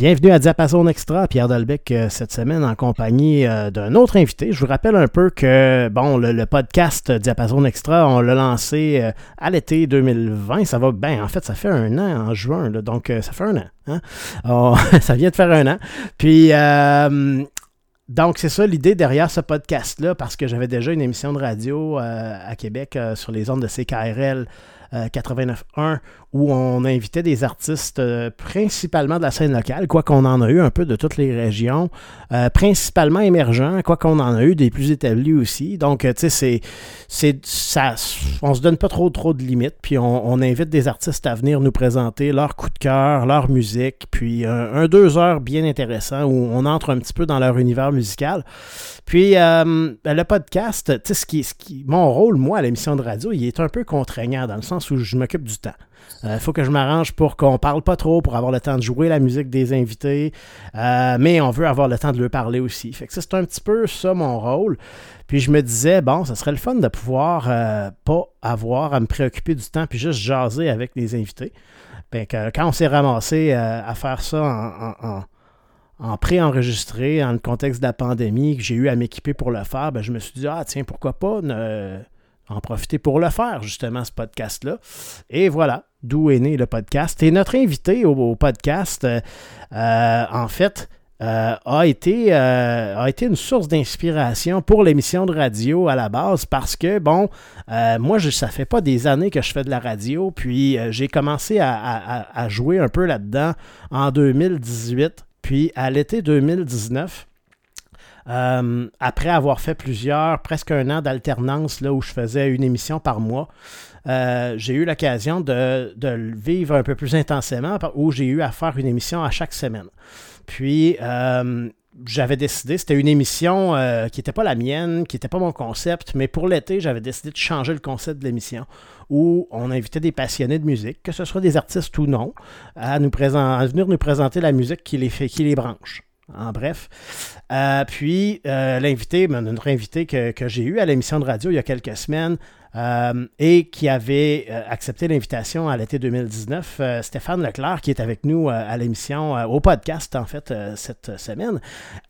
Bienvenue à Diapason Extra, Pierre Dalbec euh, cette semaine en compagnie euh, d'un autre invité. Je vous rappelle un peu que bon, le, podcast Diapason Extra, on l'a lancé euh, à l'été 2020. Ça va bien, en fait, ça fait un an en juin, donc ça fait un an. Hein? ça vient de faire un an. Puis donc, c'est ça l'idée derrière ce podcast-là, parce que j'avais déjà une émission de radio à Québec sur les ondes de CKRL 89.1 où on invitait des artistes euh, principalement de la scène locale, quoi qu'on en a eu un peu de toutes les régions, euh, principalement émergents, quoi qu'on en a eu des plus établis aussi. Donc, euh, tu sais, c'est, ça, on se donne pas trop trop de limites, puis on, invite des artistes à venir nous présenter leur coup de cœur, leur musique, puis un, deux heures bien intéressant où on entre un petit peu dans leur univers musical. Puis ben, le podcast, tu sais, mon rôle, moi, à l'émission de radio, il est un peu contraignant dans le sens où je m'occupe du temps. Il euh, faut que je m'arrange pour qu'on parle pas trop, pour avoir le temps de jouer la musique des invités. Euh, mais on veut avoir le temps de leur parler aussi. Fait que c'est un petit peu ça mon rôle. Puis je me disais, bon, ça serait le fun de pouvoir euh, pas avoir à me préoccuper du temps puis juste jaser avec les invités. Ben, quand on s'est ramassé à faire ça en, en pré-enregistré, dans le contexte de la pandémie, que j'ai eu à m'équiper pour le faire, ben, je me suis dit, ah tiens, pourquoi pas en profiter pour le faire, justement, ce podcast-là. Et voilà, d'où est né le podcast. Et notre invité au, podcast, euh, euh, en fait, euh, a, été, une source d'inspiration pour l'émission de radio à la base parce que, bon, moi, je, ça fait pas des années que je fais de la radio, puis j'ai commencé à, jouer un peu là-dedans en 2018, puis à l'été 2019. Après avoir fait plusieurs, presque un an d'alternance là où je faisais une émission par mois, euh, j'ai eu l'occasion de, le vivre un peu plus intensément où j'ai eu à faire une émission à chaque semaine. Puis, euh, j'avais décidé, c'était une émission euh, qui n'était pas la mienne, qui n'était pas mon concept, mais pour l'été, j'avais décidé de changer le concept de l'émission où on invitait des passionnés de musique, que ce soit des artistes ou non, à, nous à venir nous présenter la musique qui les, fait, qui les branche. En bref. puis, l'invité, ben, notre invité que, que j'ai eu à l'émission de radio il y a quelques semaines, euh, et qui avait euh, accepté l'invitation à l'été 2019. Euh, Stéphane Leclerc, qui est avec nous à l'émission, au podcast en fait, cette semaine,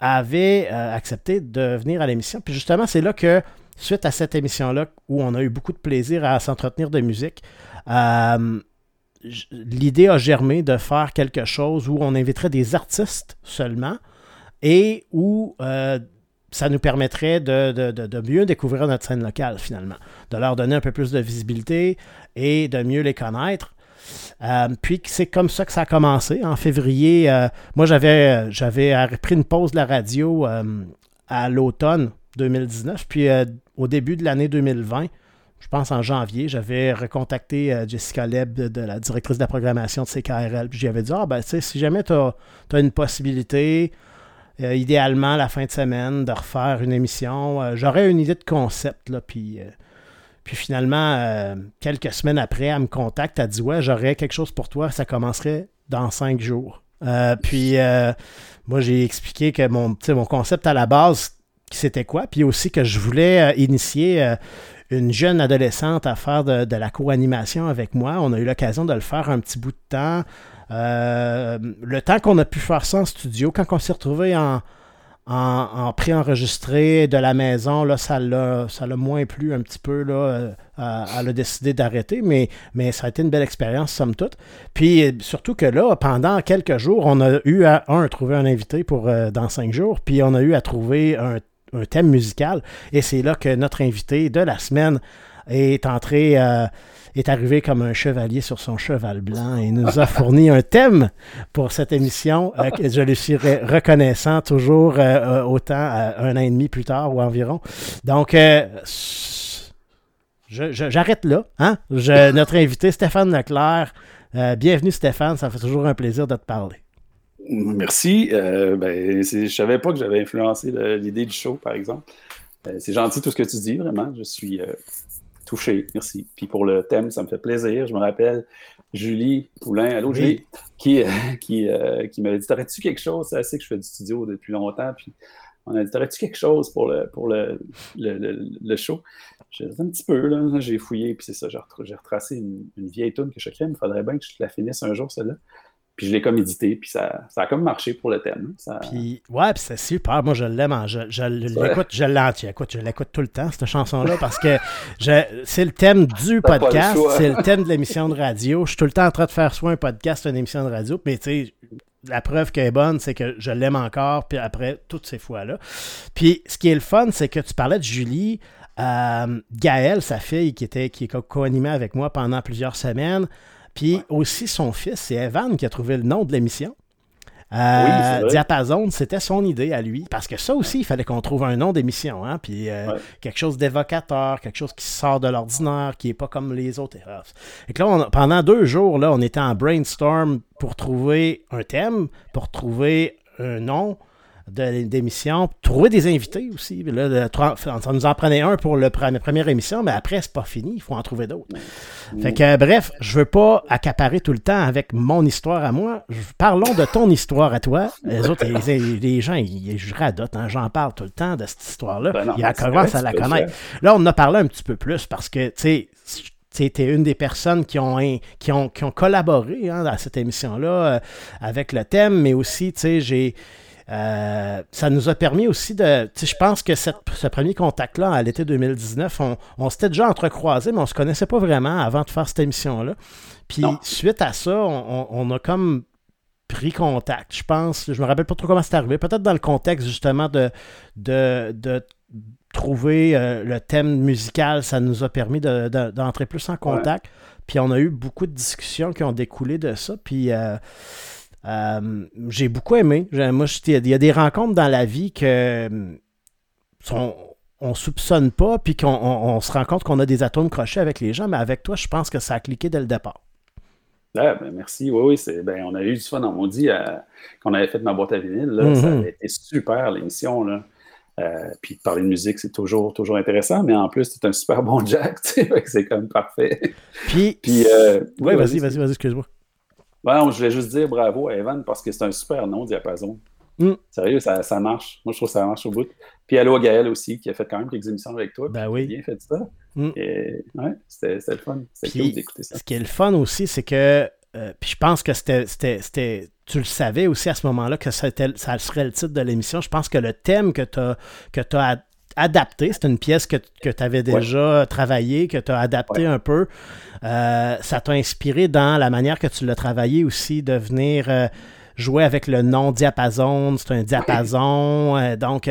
avait accepté de venir à l'émission. Puis justement, c'est là que, suite à cette émission-là, où on a eu beaucoup de plaisir à s'entretenir de musique, l'idée a germé de faire quelque chose où on inviterait des artistes seulement et où ça nous permettrait de, mieux découvrir notre scène locale, finalement, de leur donner un peu plus de visibilité et de mieux les connaître. Euh, puis c'est comme ça que ça a commencé. En février, euh, moi j'avais, j'avais pris une pause de la radio euh, à l'automne 2019, puis au début de l'année 2020, je pense en janvier, j'avais recontacté Jessica Leb, de, la directrice de la programmation de CKRL, puis j'avais dit, ah ben tu sais, si jamais tu as, une possibilité, euh, idéalement, la fin de semaine, de refaire une émission. Euh, j'aurais une idée de concept, là, puis, euh, finalement, quelques semaines après, elle me contacte, elle dit Ouais, j'aurais quelque chose pour toi, ça commencerait dans cinq jours. puis moi, j'ai expliqué que mon, mon concept à la base, c'était quoi, puis aussi que je voulais initier une jeune adolescente à faire de, de la co-animation avec moi. On a eu l'occasion de le faire un petit bout de temps. Euh, le temps qu'on a pu faire ça en studio, quand on s'est retrouvé en, en, pré-enregistré de la maison, là, ça l'a, moins plu un petit peu. Là, euh, elle a décidé d'arrêter, mais, mais ça a été une belle expérience, somme toute. Puis surtout que là, pendant quelques jours, on a eu à, trouver un invité pour euh, dans cinq jours, puis on a eu à trouver un, un thème musical. Et c'est là que notre invité de la semaine est entré est arrivé comme un chevalier sur son cheval blanc et nous a fourni un thème pour cette émission. Euh, je lui suis reconnaissant toujours euh, euh, autant un an et demi plus tard ou environ. Donc, j'arrête là. Hein? notre invité, Stéphane Leclerc. bienvenue, Stéphane. Ça fait toujours un plaisir de te parler. Merci. ben, je ne savais pas que j'avais influencé l'idée du show, par exemple. c'est gentil tout ce que tu dis, vraiment. Je suis touché, merci. Puis pour le thème, ça me fait plaisir. Je me rappelle Julie Poulain, allô Julie, qui, euh, qui, euh, qui m'avait dit T'aurais-tu quelque chose? C'est assez que je fais du studio depuis longtemps. Puis on a dit T'aurais-tu quelque chose pour le, pour le, le, show? J'ai dit un petit peu, là. J'ai fouillé, puis c'est ça. J'ai retracé une, vieille tune que je crée. Il faudrait bien que je la finisse un jour, celle-là. Puis je l'ai comme édité, puis ça, ça a comme marché pour le thème. Ça... Puis, ouais, puis c'est super. Moi, je l'aime. Je, je l'écoute, je l'entier. Écoute, je l'écoute tout le temps, cette chanson-là, parce que c'est le thème du podcast, c'est le thème de l'émission de radio. Je suis tout le temps en train de faire soit un podcast, une émission de radio, mais tu sais, la preuve qu'elle est bonne, c'est que je l'aime encore, puis après toutes ces fois-là. Puis, ce qui est le fun, c'est que tu parlais de Julie. Euh, Gaëlle, sa fille, qui était qui est co-animée avec moi pendant plusieurs semaines, puis aussi son fils, c'est Evan qui a trouvé le nom de l'émission. Euh, Diapason, c'était son idée à lui. Parce que ça aussi, il fallait qu'on trouve un nom d'émission. Hein? Puis euh, quelque chose d'évocateur, quelque chose qui sort de l'ordinaire, qui n'est pas comme les autres. Et que là, pendant deux jours, là, on était en brainstorm pour trouver un thème, pour trouver un nom d'émission, trouver des invités aussi. Là, ça nous en prenait un pour la première émission, mais après, c'est pas fini, il faut en trouver d'autres. Fait que, bref, je veux pas accaparer tout le temps avec mon histoire à moi. Parlons de ton histoire à toi. Les autres, les, gens, ils, ils radotent. Hein. J'en parle tout le temps de cette histoire-là. Ben ils commencent à la connaître. Là, on en a parlé un petit peu plus parce que, tu sais, tu es une des personnes qui ont, qui ont, qui ont collaboré hein, dans cette émission-là euh, avec le thème, mais aussi, tu sais, j'ai euh, ça nous a permis aussi de. Je pense que cette, ce premier contact-là, à l'été 2019, on, s'était déjà entrecroisés, mais on ne se connaissait pas vraiment avant de faire cette émission-là. Puis suite à ça, on, a comme pris contact. Je pense, je me rappelle pas trop comment c'est arrivé. Peut-être dans le contexte justement de, de, trouver euh, le thème musical, ça nous a permis d'entrer plus en contact. Puis on a eu beaucoup de discussions qui ont découlé de ça. Puis. Euh, euh, j'ai beaucoup aimé. Moi, il y a des rencontres dans la vie que euh, sont, on soupçonne pas, puis qu'on se rend compte qu'on a des atomes crochés avec les gens, mais avec toi, je pense que ça a cliqué dès le départ. ben merci. Oui, oui, ben, on a eu du fun. On dit euh, qu'on avait fait ma boîte à vinyle. Ça mm-hmm. a été super, l'émission. puis parler de musique, c'est toujours, toujours intéressant, mais en plus, c'est un super bon Jack. c'est comme parfait. Puis, puis oui, vas-y, vas-y, vas-y, excuse-moi. Bon, je voulais juste dire bravo à Evan parce que c'est un super nom, Diapason. Mm. Sérieux, ça, ça, marche. Moi, je trouve que ça marche au bout. Puis allô à Gaël aussi, qui a fait quand même quelques émissions avec toi. Ben oui. bien fait ça. Mm. Et ouais, c'était le fun. C'était cool d'écouter ça. Ce qui est le fun aussi, c'est que. Euh, puis je pense que c'était. Tu le savais aussi à ce moment-là que ça, ça serait le titre de l'émission. Je pense que le thème que tu as, que as adapté. C'est une pièce que, que tu avais déjà travaillé, que tu as adapté un peu. Euh, ça t'a inspiré dans la manière que tu l'as travaillé aussi, de venir euh, jouer avec le nom diapason. C'est un diapason, euh, donc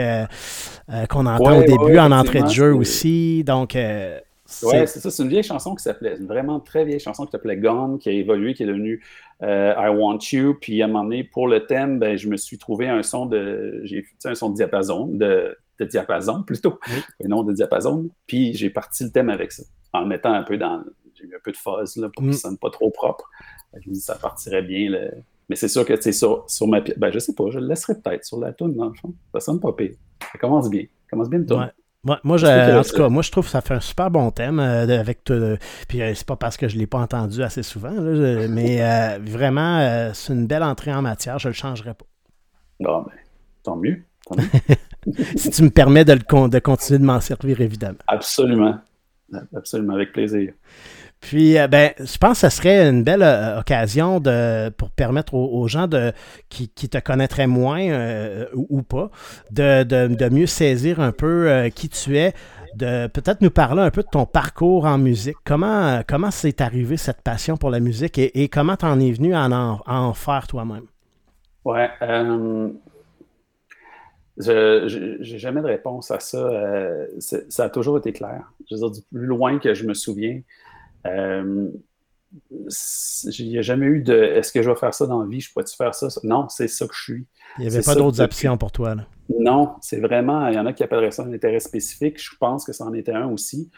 qu'on entend au début en entrée de jeu aussi. Donc. Ouais, c'est ça. C'est une vieille chanson qui s'appelait, une vraiment très vieille chanson qui s'appelait Gone, qui a évolué, qui est devenue I Want You. Puis à un moment donné, pour le thème, ben, je me suis trouvé un son de, j'ai un son de diapason, de de diapason plutôt, et non de diapason. Puis j'ai parti le thème avec ça, en mettant un peu dans. J'ai mis un peu de fuzz là, pour que mm. ça sonne pas trop propre. Je me dis ça partirait bien. Mais c'est sûr que sur, sur ma pièce. Ben, je sais pas, je le laisserai peut-être sur la toune, dans le fond. Ça sonne pas pire. Ça commence bien. Ça commence bien le tourne. Moi, moi en tout cas, moi, je trouve que ça fait un super bon thème euh, avec tout. puis euh, c'est pas parce que je l'ai pas entendu assez souvent, mais euh, vraiment, c'est une belle entrée en matière. Je le changerai pas. Bon, ben, tant mieux. Tant mieux. si tu me permets de, de continuer de m'en servir, évidemment. Absolument. Absolument, avec plaisir. Puis, euh, ben, je pense que ce serait une belle euh, occasion de, pour permettre aux, gens de, qui, te connaîtraient moins euh, ou, pas de, mieux saisir un peu qui tu es, de peut-être nous parler un peu de ton parcours en musique. Comment comment c'est arrivé cette passion pour la musique et, comment tu en es venu à en, en faire toi-même? Ouais, je n'ai jamais de réponse à ça. Euh, ça a toujours été clair. Je veux dire, du plus loin que je me souviens, euh, il n'y a jamais eu de est-ce que je vais faire ça dans la vie, je pourrais-tu faire ça? Non, c'est ça que je suis. Il n'y avait pas d'autres options pour toi. Là. Non, c'est vraiment, il y en a qui appelleraient ça un intérêt spécifique. Je pense que ça en était un aussi,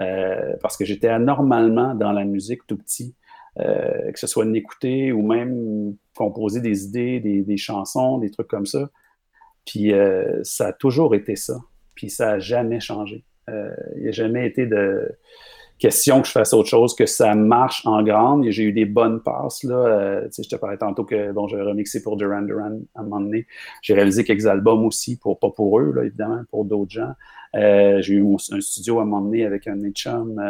euh, parce que j'étais anormalement dans la musique tout petit. que ce soit d'écouter ou même composer des idées, des, des, chansons, des trucs comme ça. Puis euh, ça a toujours été ça. Puis ça n'a jamais changé. Euh, il n'y a jamais été de question que je fasse autre chose, que ça marche en grande. J'ai eu des bonnes passes. Là. Euh, je te parlais tantôt que bon, j'ai remixé pour Duran Duran à un moment donné. J'ai réalisé quelques albums aussi, pour, pas pour eux, là, évidemment, pour d'autres gens. j'ai eu un studio à un moment donné avec un chum.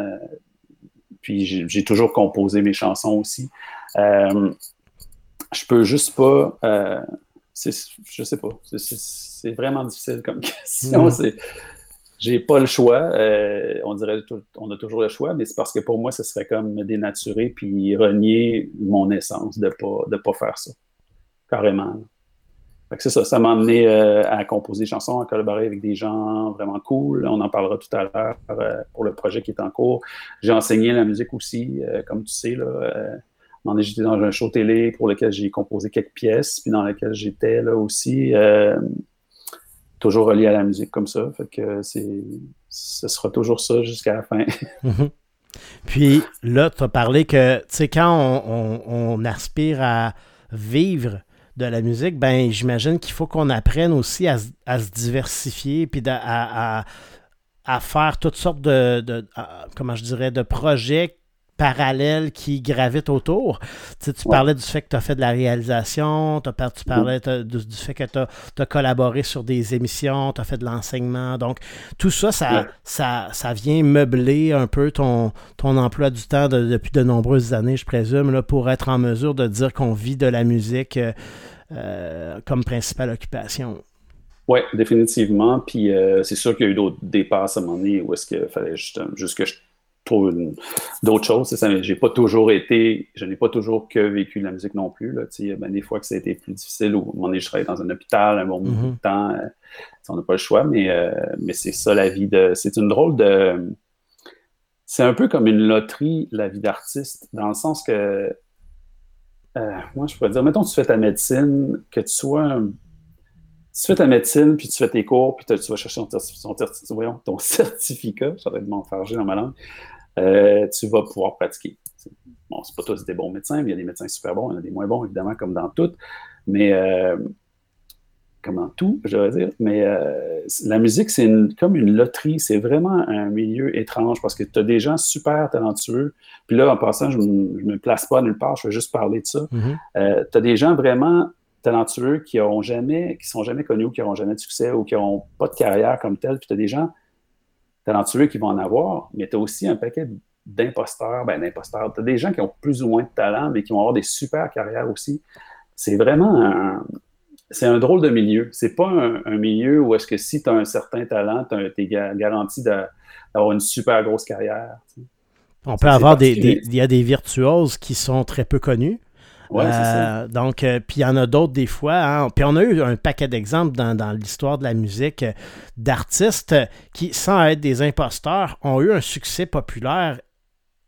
puis j'ai toujours composé mes chansons aussi. je peux juste pas. Je sais pas. C'est vraiment difficile comme question. Mm. C'est j'ai pas le choix. Euh, on dirait on a toujours le choix, mais c'est parce que pour moi, ce serait comme me dénaturer puis renier mon essence de pas de pas faire ça. Carrément. c'est ça, ça m'a amené euh, à composer des chansons, à collaborer avec des gens vraiment cool. On en parlera tout à l'heure euh, pour le projet qui est en cours. J'ai enseigné la musique aussi, comme tu sais. Là, j'étais dans un show télé pour lequel j'ai composé quelques pièces, puis dans lequel j'étais là aussi toujours relié à la musique comme ça. Fait que c'est, ce sera toujours ça jusqu'à la fin. Mhm. Puis là, tu as parlé que, tu sais, quand on, aspire à vivre de la musique, ben j'imagine qu'il faut qu'on apprenne aussi à, se diversifier, puis à, faire toutes sortes de, comment je dirais, de projets parallèles qui gravitent autour. Tu, parlais du fait que tu as fait de la réalisation, tu parlais du, fait que tu as, collaboré sur des émissions, tu as fait de l'enseignement. Donc, tout ça, ça, ça, vient meubler un peu ton, ton emploi du temps depuis de nombreuses années, je présume, là, pour être en mesure de dire qu'on vit de la musique euh, euh, comme principale occupation. Oui, définitivement. Puis euh, c'est sûr qu'il y a eu d'autres dépasses à un moment donné où est-ce qu'il fallait juste, juste que je d'autres choses. J'ai pas toujours été, je n'ai pas toujours que vécu la musique non plus. Là, ben, des fois que ça a été plus difficile, ou on est, je travaillais dans un hôpital un bon bout de temps, euh, on n'a pas le choix, mais, euh, mais c'est ça la vie de. C'est une drôle de. C'est un peu comme une loterie, la vie d'artiste, dans le sens que. Euh, moi, je pourrais dire, mettons, tu fais ta médecine, que tu sois tu fais ta médecine, puis tu fais tes cours, puis tu vas chercher ton, ton, ton certificat, ça va être mon fargé dans ma langue, euh, tu vas pouvoir pratiquer. Bon, c'est pas tous des bons médecins, mais il y a des médecins super bons, il y en a des moins bons, évidemment, comme dans tout. Mais, euh, comme dans tout, je vais dire. Mais euh, la musique, c'est comme une loterie. C'est vraiment un milieu étrange parce que tu as des gens super talentueux. Puis là, en passant, je ne me place pas nulle part, je vais juste parler de ça. Mm-hmm. tu as des gens vraiment talentueux qui ont jamais, qui sont jamais connus ou qui n'auront jamais de succès ou qui n'ont pas de carrière comme telle. Puis tu as des gens talentueux qui vont en avoir, mais tu as aussi un paquet d'imposteurs, ben d'imposteurs. Tu as des gens qui ont plus ou moins de talent, mais qui vont avoir des super carrières aussi. C'est vraiment un, c'est un drôle de milieu. C'est pas un, milieu où est-ce que si tu as un certain talent, tu es garanti d'avoir une super grosse carrière. On peut avoir des, Il y a des virtuoses qui sont très peu connus. Ouais, ça. Euh, donc, euh, puis il y en a d'autres des fois. Hein. Puis on a eu un paquet d'exemples dans, dans l'histoire de la musique euh, d'artistes qui, sans être des imposteurs, ont eu un succès populaire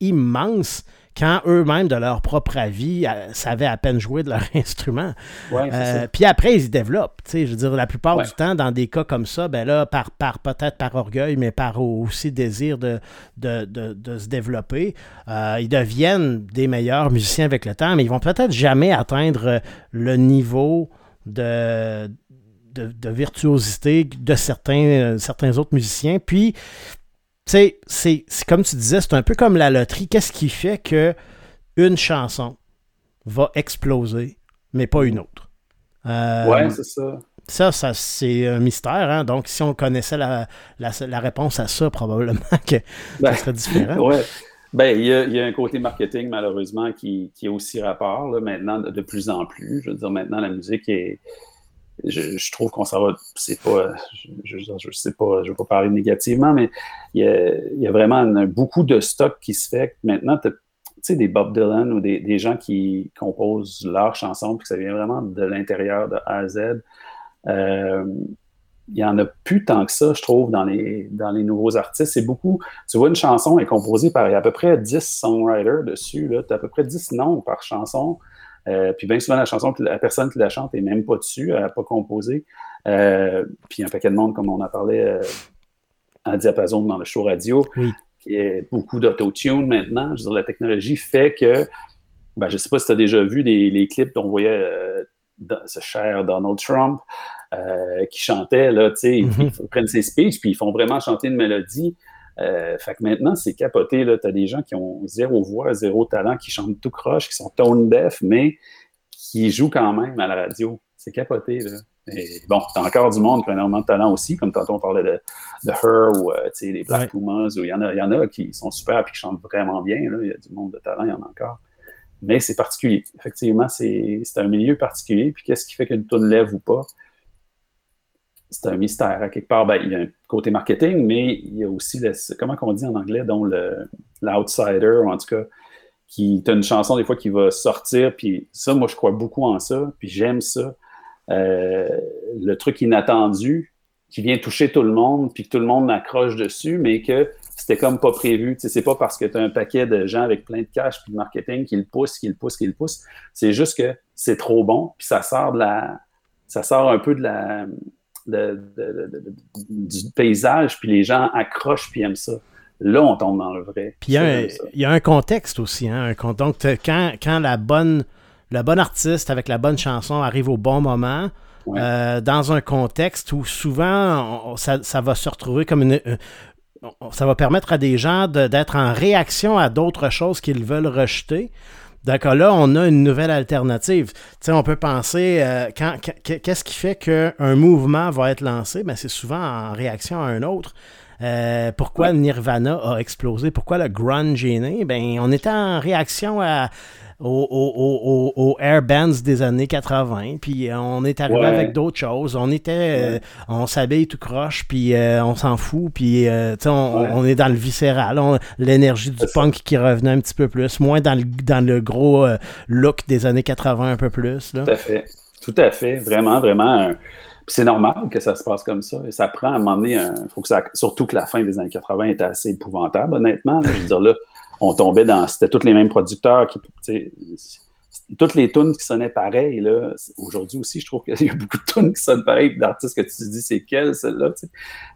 immense quand eux-mêmes, de leur propre avis, euh, savaient à peine jouer de leur instrument. Euh, puis après, ils se développent. Je veux dire, la plupart du temps, dans des cas comme ça, ben là, par, par peut-être par orgueil, mais par aussi désir de, de, se développer, euh, ils deviennent des meilleurs musiciens avec le temps, mais ils vont peut-être jamais atteindre le niveau de, de, virtuosité de certains, certains autres musiciens. Puis, sais, c'est comme tu disais, c'est un peu comme la loterie. Qu'est-ce qui fait que une chanson va exploser, mais pas une autre? Euh, ouais, c'est ça. Ça, ça c'est un mystère. Hein? Donc, si on connaissait la, la, réponse à ça, probablement que ça serait différent. Ouais. Ben, il y, a, il y, a, un côté marketing, malheureusement, qui, qui est aussi rapport là, maintenant de, plus en plus. Je veux dire, maintenant, la musique est, je, trouve qu'on s'en va. C'est pas. Je, je, sais pas, je veux pas parler négativement, mais il y a, vraiment beaucoup de stock qui se fait. Maintenant, tu sais, des Bob Dylan ou des, gens qui composent leurs chansons, puis ça vient vraiment de l'intérieur de A à Z. Euh, il n'y en a plus tant que ça, je trouve, dans les, dans les nouveaux artistes. C'est beaucoup. Tu vois, une chanson est composée par il y a à peu près 10 songwriters dessus. Tu as à peu près 10 noms par chanson. Euh, puis bien souvent, la chanson, la personne qui la chante n'est même pas dessus, elle n'a pas composé. Euh, puis un paquet de monde, comme on en parlait euh, en diapason dans le show radio, qui est beaucoup d'autotune maintenant. Je veux dire, la technologie fait que, ben, je ne sais pas si tu as déjà vu les clips dont on voyait ce cher Donald Trump qui chantait, là, tu sais, mm-hmm. ils prennent ses speeches, puis ils font vraiment chanter une mélodie. Euh, fait que maintenant, c'est capoté. Tu as des gens qui ont zéro voix, zéro talent, qui chantent tout croche, qui sont tone deaf, mais qui jouent quand même à la radio. C'est capoté. Là. Et bon, t'as encore du monde qui a énormément de talent aussi, comme tantôt on parlait de, de Her ou euh, les Black Pumas, il y, en a, y en a qui sont super et qui chantent vraiment bien. Il y a du monde de talent, il y en a encore. mais c'est particulier. Effectivement, c'est un milieu particulier. Puis qu'est-ce qui fait qu'une toune lève ou pas? C'est un mystère. À quelque part, ben, il y a un côté marketing, mais il y a aussi, comment on dit en anglais, donc l'outsider, ou en tout cas, qui as une chanson des fois qui va sortir, puis ça, moi, je crois beaucoup en ça, puis j'aime ça. Euh, le truc inattendu qui vient toucher tout le monde, puis que tout le monde accroche dessus, mais que c'était comme pas prévu. Tu sais, c'est pas parce que tu as un paquet de gens avec plein de cash puis de marketing qui le poussent, qui le poussent, qui le poussent. C'est juste que c'est trop bon, puis ça sort de la. Ça sort un peu de la. Du paysage, puis les gens accrochent puis aiment ça. Là, on tombe dans le vrai. Puis il y, a un contexte aussi. Hein, donc, quand, quand la bonne, le bon artiste avec la bonne chanson arrive au bon moment, euh, dans un contexte où souvent ça, ça, va se retrouver comme une, ça va permettre à des gens d'être en réaction à d'autres choses qu'ils veulent rejeter. Donc là, on a une nouvelle alternative. sais, on peut penser, euh, qu'est-ce qui fait qu'un mouvement va être lancé? Ben, c'est souvent en réaction à un autre. Euh, pourquoi Nirvana a explosé? Pourquoi le grunge est né? Ben, on était en réaction à, aux, air bands des années 80, puis euh, on est arrivé avec d'autres choses. On était, euh, on s'habille tout croche, puis euh, on s'en fout, puis on, on, est dans le viscéral, l'énergie du punk qui revenait un petit peu plus, moins dans le, dans le gros look des années 80 un peu plus. Tout à fait, tout à fait, vraiment, vraiment. C'est normal que ça se passe comme ça. Et ça prend à un moment donné, faut que ça, surtout que la fin des années 80 était assez épouvantable, honnêtement. je veux dire, là, on tombait dans. C'était tous les mêmes producteurs. Qui, toutes les tunes qui sonnaient pareil. Là, aujourd'hui aussi, je trouve qu'il y a beaucoup de tunes qui sonnent pareil, d'artistes que tu te dis c'est quelle celle-là.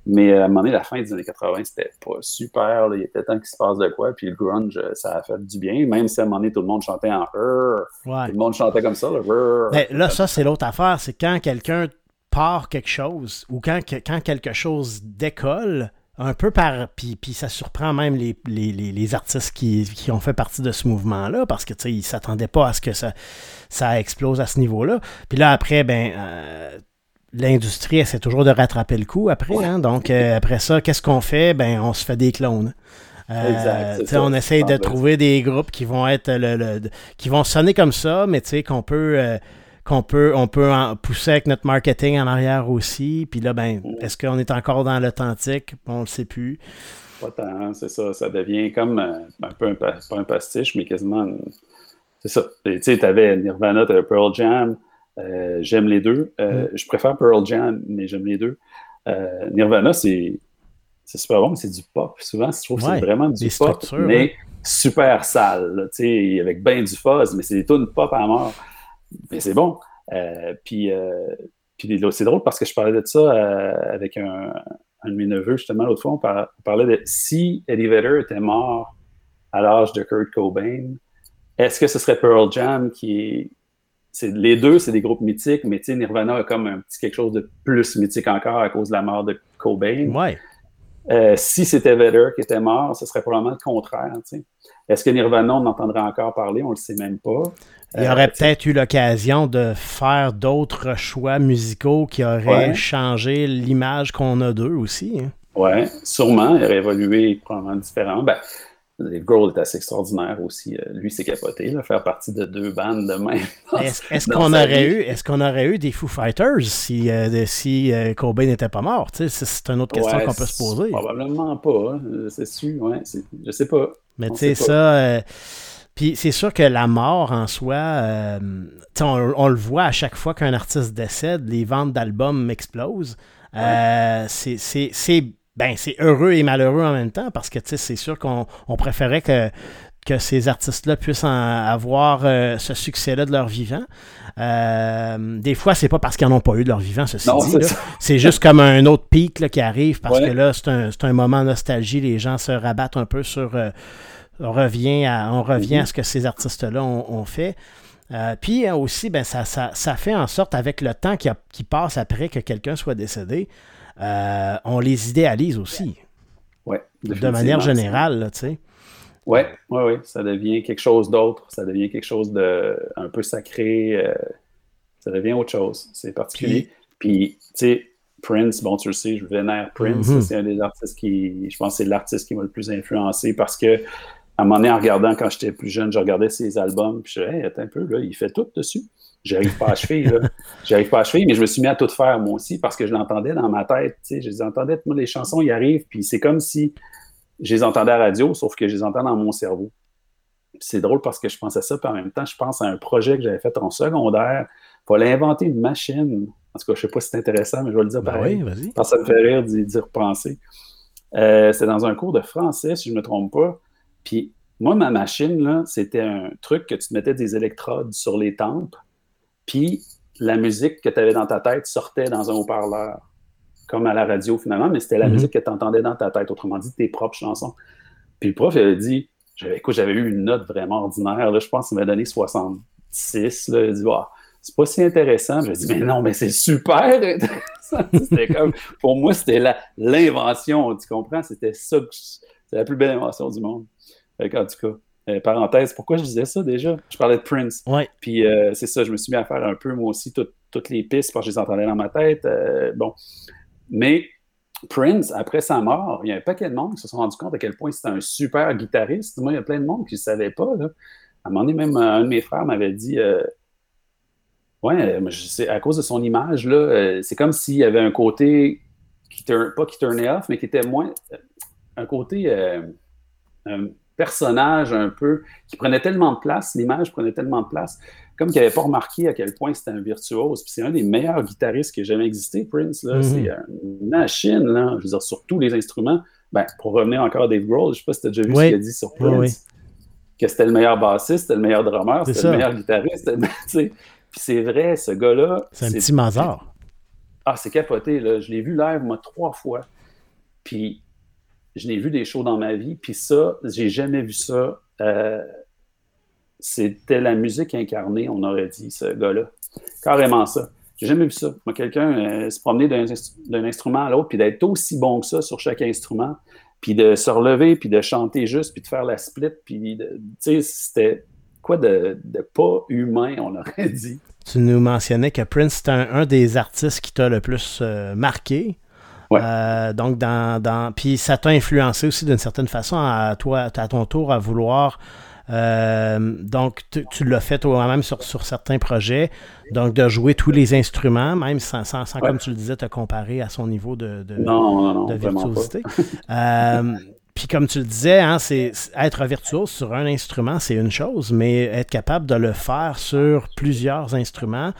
Mais à un moment donné, la fin des années 80, c'était pas super. Il y était temps qu'il se passe de quoi. Puis le grunge, ça a fait du bien. Même si à un moment donné, tout le monde chantait en Tout le monde chantait comme ça. Là, ben, là ça, c'est l'autre affaire. C'est quand quelqu'un part quelque chose ou quand, quand quelque chose décolle un peu par. Puis, puis ça surprend même les, les, artistes qui, qui, ont fait partie de ce mouvement-là, parce que tu sais, ils s'attendaient pas à ce que ça, ça explose à ce niveau-là. Puis là, après, ben. Euh, l'industrie essaie toujours de rattraper le coup après. Hein. donc, euh, après ça, qu'est-ce qu'on fait? Ben, on se fait des clones. Euh, exact, on essaye de trouver des groupes qui vont être le, qui vont sonner comme ça, mais tu sais qu'on peut qu'on peut, on peut en pousser avec notre marketing en arrière aussi. Puis là, ben, est-ce qu'on est encore dans l'authentique? On le sait plus. Pas tant, c'est ça. Ça devient comme euh, un peu un, pas un pastiche, mais quasiment. C'est ça. Tu sais, tu avais Nirvana, tu avais Pearl Jam. Euh, j'aime les deux. Euh, mm. Je préfère Pearl Jam, mais j'aime les deux. Nirvana, c'est super bon, mais c'est du pop. Souvent, je trouve que c'est vraiment du pop, mais super sale, sais, avec bien du fuzz, mais c'est des tunes pop à mort mais c'est bon. Euh, puis, euh, puis c'est drôle parce que je parlais de ça euh, avec un, de mes neveux, justement, l'autre fois, on, parlait de si Eddie Vedder était mort à l'âge de Kurt Cobain, est-ce que ce serait Pearl Jam qui est. les deux, c'est des groupes mythiques, mais Nirvana a comme un petit quelque chose de plus mythique encore à cause de la mort de Cobain. Ouais. si c'était Vedder qui était mort, ce serait probablement le contraire. Est-ce que Nirvana, on entendrait encore parler? On ne le sait même pas. Il y aurait euh, peut-être eu l'occasion de faire d'autres choix musicaux qui auraient changé l'image qu'on a d'eux aussi. Hein. Oui, sûrement. Il aurait évolué probablement différent. Ben, Dave Grohl est assez extraordinaire aussi. Euh, lui, c'est capoté, là, faire partie de deux bandes de même. Est-ce qu'on aurait eu, qu'on aurait eu des Foo Fighters si, euh, si Cobain n'était pas mort? C'est une autre question qu'on peut se poser. Probablement pas. Hein. C'est sûr. Ouais, je sais pas. Mais tu sais ça puis c'est sûr que la mort en soi, euh, on, le voit à chaque fois qu'un artiste décède, les ventes d'albums explosent. Euh, c'est ben, heureux et malheureux en même temps parce que c'est sûr qu'on préférait que, que ces artistes-là puissent avoir euh, ce succès-là de leur vivant. des fois, c'est pas parce qu'ils n'en ont pas eu de leur vivant, ceci dit. C'est juste comme un autre pic qui arrive parce que là, c'est un, un, moment nostalgie. Les gens se rabattent un peu sur on revient à, on revient à mhm. ce que ces artistes-là ont, fait. Euh, puis euh, aussi, ben, ça, ça, fait en sorte, avec le temps qui, qui passe après que quelqu'un soit décédé, euh, on les idéalise aussi. Ouais, de manière générale, tu sais. Oui, oui, oui. Ça devient quelque chose d'autre. Ça devient quelque chose de un peu sacré. ça devient autre chose. C'est particulier. Puis, tu sais, Prince, bon, tu le sais, je vénère Prince. Mhm. C'est un des artistes qui, je pense, c'est l'artiste qui m'a le plus influencé parce que à un moment donné, en regardant, quand j'étais plus jeune, je regardais ses albums, puis je disais, hey, attends un peu, là, il fait tout dessus. J'arrive pas à achever, là. J'arrive pas à achever, mais je me suis mis à tout faire, moi aussi, parce que je l'entendais dans ma tête, tu sais. Je les entendais, moi, les chansons, ils arrivent, puis c'est comme si je les entendais à la radio, sauf que je les entends dans mon cerveau. C'est drôle parce que je pense à ça, puis en même temps, je pense à un projet que j'avais fait en secondaire. Il fallait inventer une machine. En tout cas, je sais pas si c'est intéressant, mais je vais le dire Ben pareil. oui, vas-y. Parce que ça me fait rire d'y d'y repenser. Euh, c'était dans un cours de français, si je ne me trompe pas. Puis moi, ma machine, là, c'était un truc que tu te mettais des électrodes sur les tempes, puis la musique que tu avais dans ta tête sortait dans un haut-parleur, comme à la radio finalement, mais c'était la Mhm. musique que tu entendais dans ta tête, autrement dit, tes propres chansons. Puis le prof, il avait dit, j'avais, écoute, j'avais eu une note vraiment ordinaire, là, je pense qu'il m'a donné 66, là, il a dit, Wow, c'est pas si intéressant. J'ai dit, mais non, mais c'est super intéressant. C'était comme, pour moi, c'était l'invention, tu comprends? C'était ça, c'est la plus belle invention du monde. Qu'en tout cas, euh, parenthèse, pourquoi je disais ça déjà? Je parlais de Prince. Ouais. Puis euh, c'est ça, je me suis mis à faire un peu, moi aussi, tout- toutes les pistes parce que je les entendais dans ma tête. euh, bon. Mais Prince, après sa mort, il y a un paquet de monde qui se sont rendus compte à quel point c'était un super guitariste. Moi, il y a plein de monde qui ne savait pas. Là. À un moment donné, même un de mes frères m'avait dit Ouais, mais je sais, à cause de son image, là, c'est comme s'il y avait un côté qui turn- pas qui turnait off, mais qui était moins. un côté. Personnage un peu qui prenait tellement de place, l'image prenait tellement de place, comme qu'il n'avait pas remarqué à quel point c'était un virtuose. Puis c'est un des meilleurs guitaristes qui a jamais existé, Prince. Là. Mhm. C'est une machine, là. je veux dire, sur tous les instruments. Ben, pour revenir encore à Dave Grohl, je ne sais pas si tu as déjà vu Oui. ce qu'il a dit sur Prince. oui. Que c'était le meilleur bassiste, c'était le meilleur drummer, c'était le meilleur guitariste. le-. Puis c'est vrai, ce gars-là. C'est un petit Mazar. Ah, c'est capoté, là. Je l'ai vu live, moi, trois fois. Puis, je l'ai vu des shows dans ma vie. Puis ça, j'ai jamais vu ça. Euh, C'était la musique incarnée, on aurait dit, ce gars-là. Carrément ça. J'ai jamais vu ça. Moi, quelqu'un euh, se promener d'un instru- d'un instrument à l'autre, puis d'être aussi bon que ça sur chaque instrument, puis de se relever, puis de chanter juste, puis de faire la split, puis tu sais, c'était quoi de, pas humain, on aurait dit. Tu nous mentionnais que Prince, un, un des artistes qui t'a le plus euh, marqué. Ouais. Euh, donc, dans, dans... Puis ça t'a influencé aussi d'une certaine façon à toi, à ton tour, à vouloir. euh, donc, tu, l'as fait toi-même sur, sur certains projets. Donc, de jouer tous les instruments, même sans, sans, sans, Ouais. comme tu le disais, te comparer à son niveau de, de, Non, non, non, de virtuosité. Euh, puis comme tu le disais, hein, c'est être virtuose sur un instrument, c'est une chose, mais être capable de le faire sur plusieurs instruments,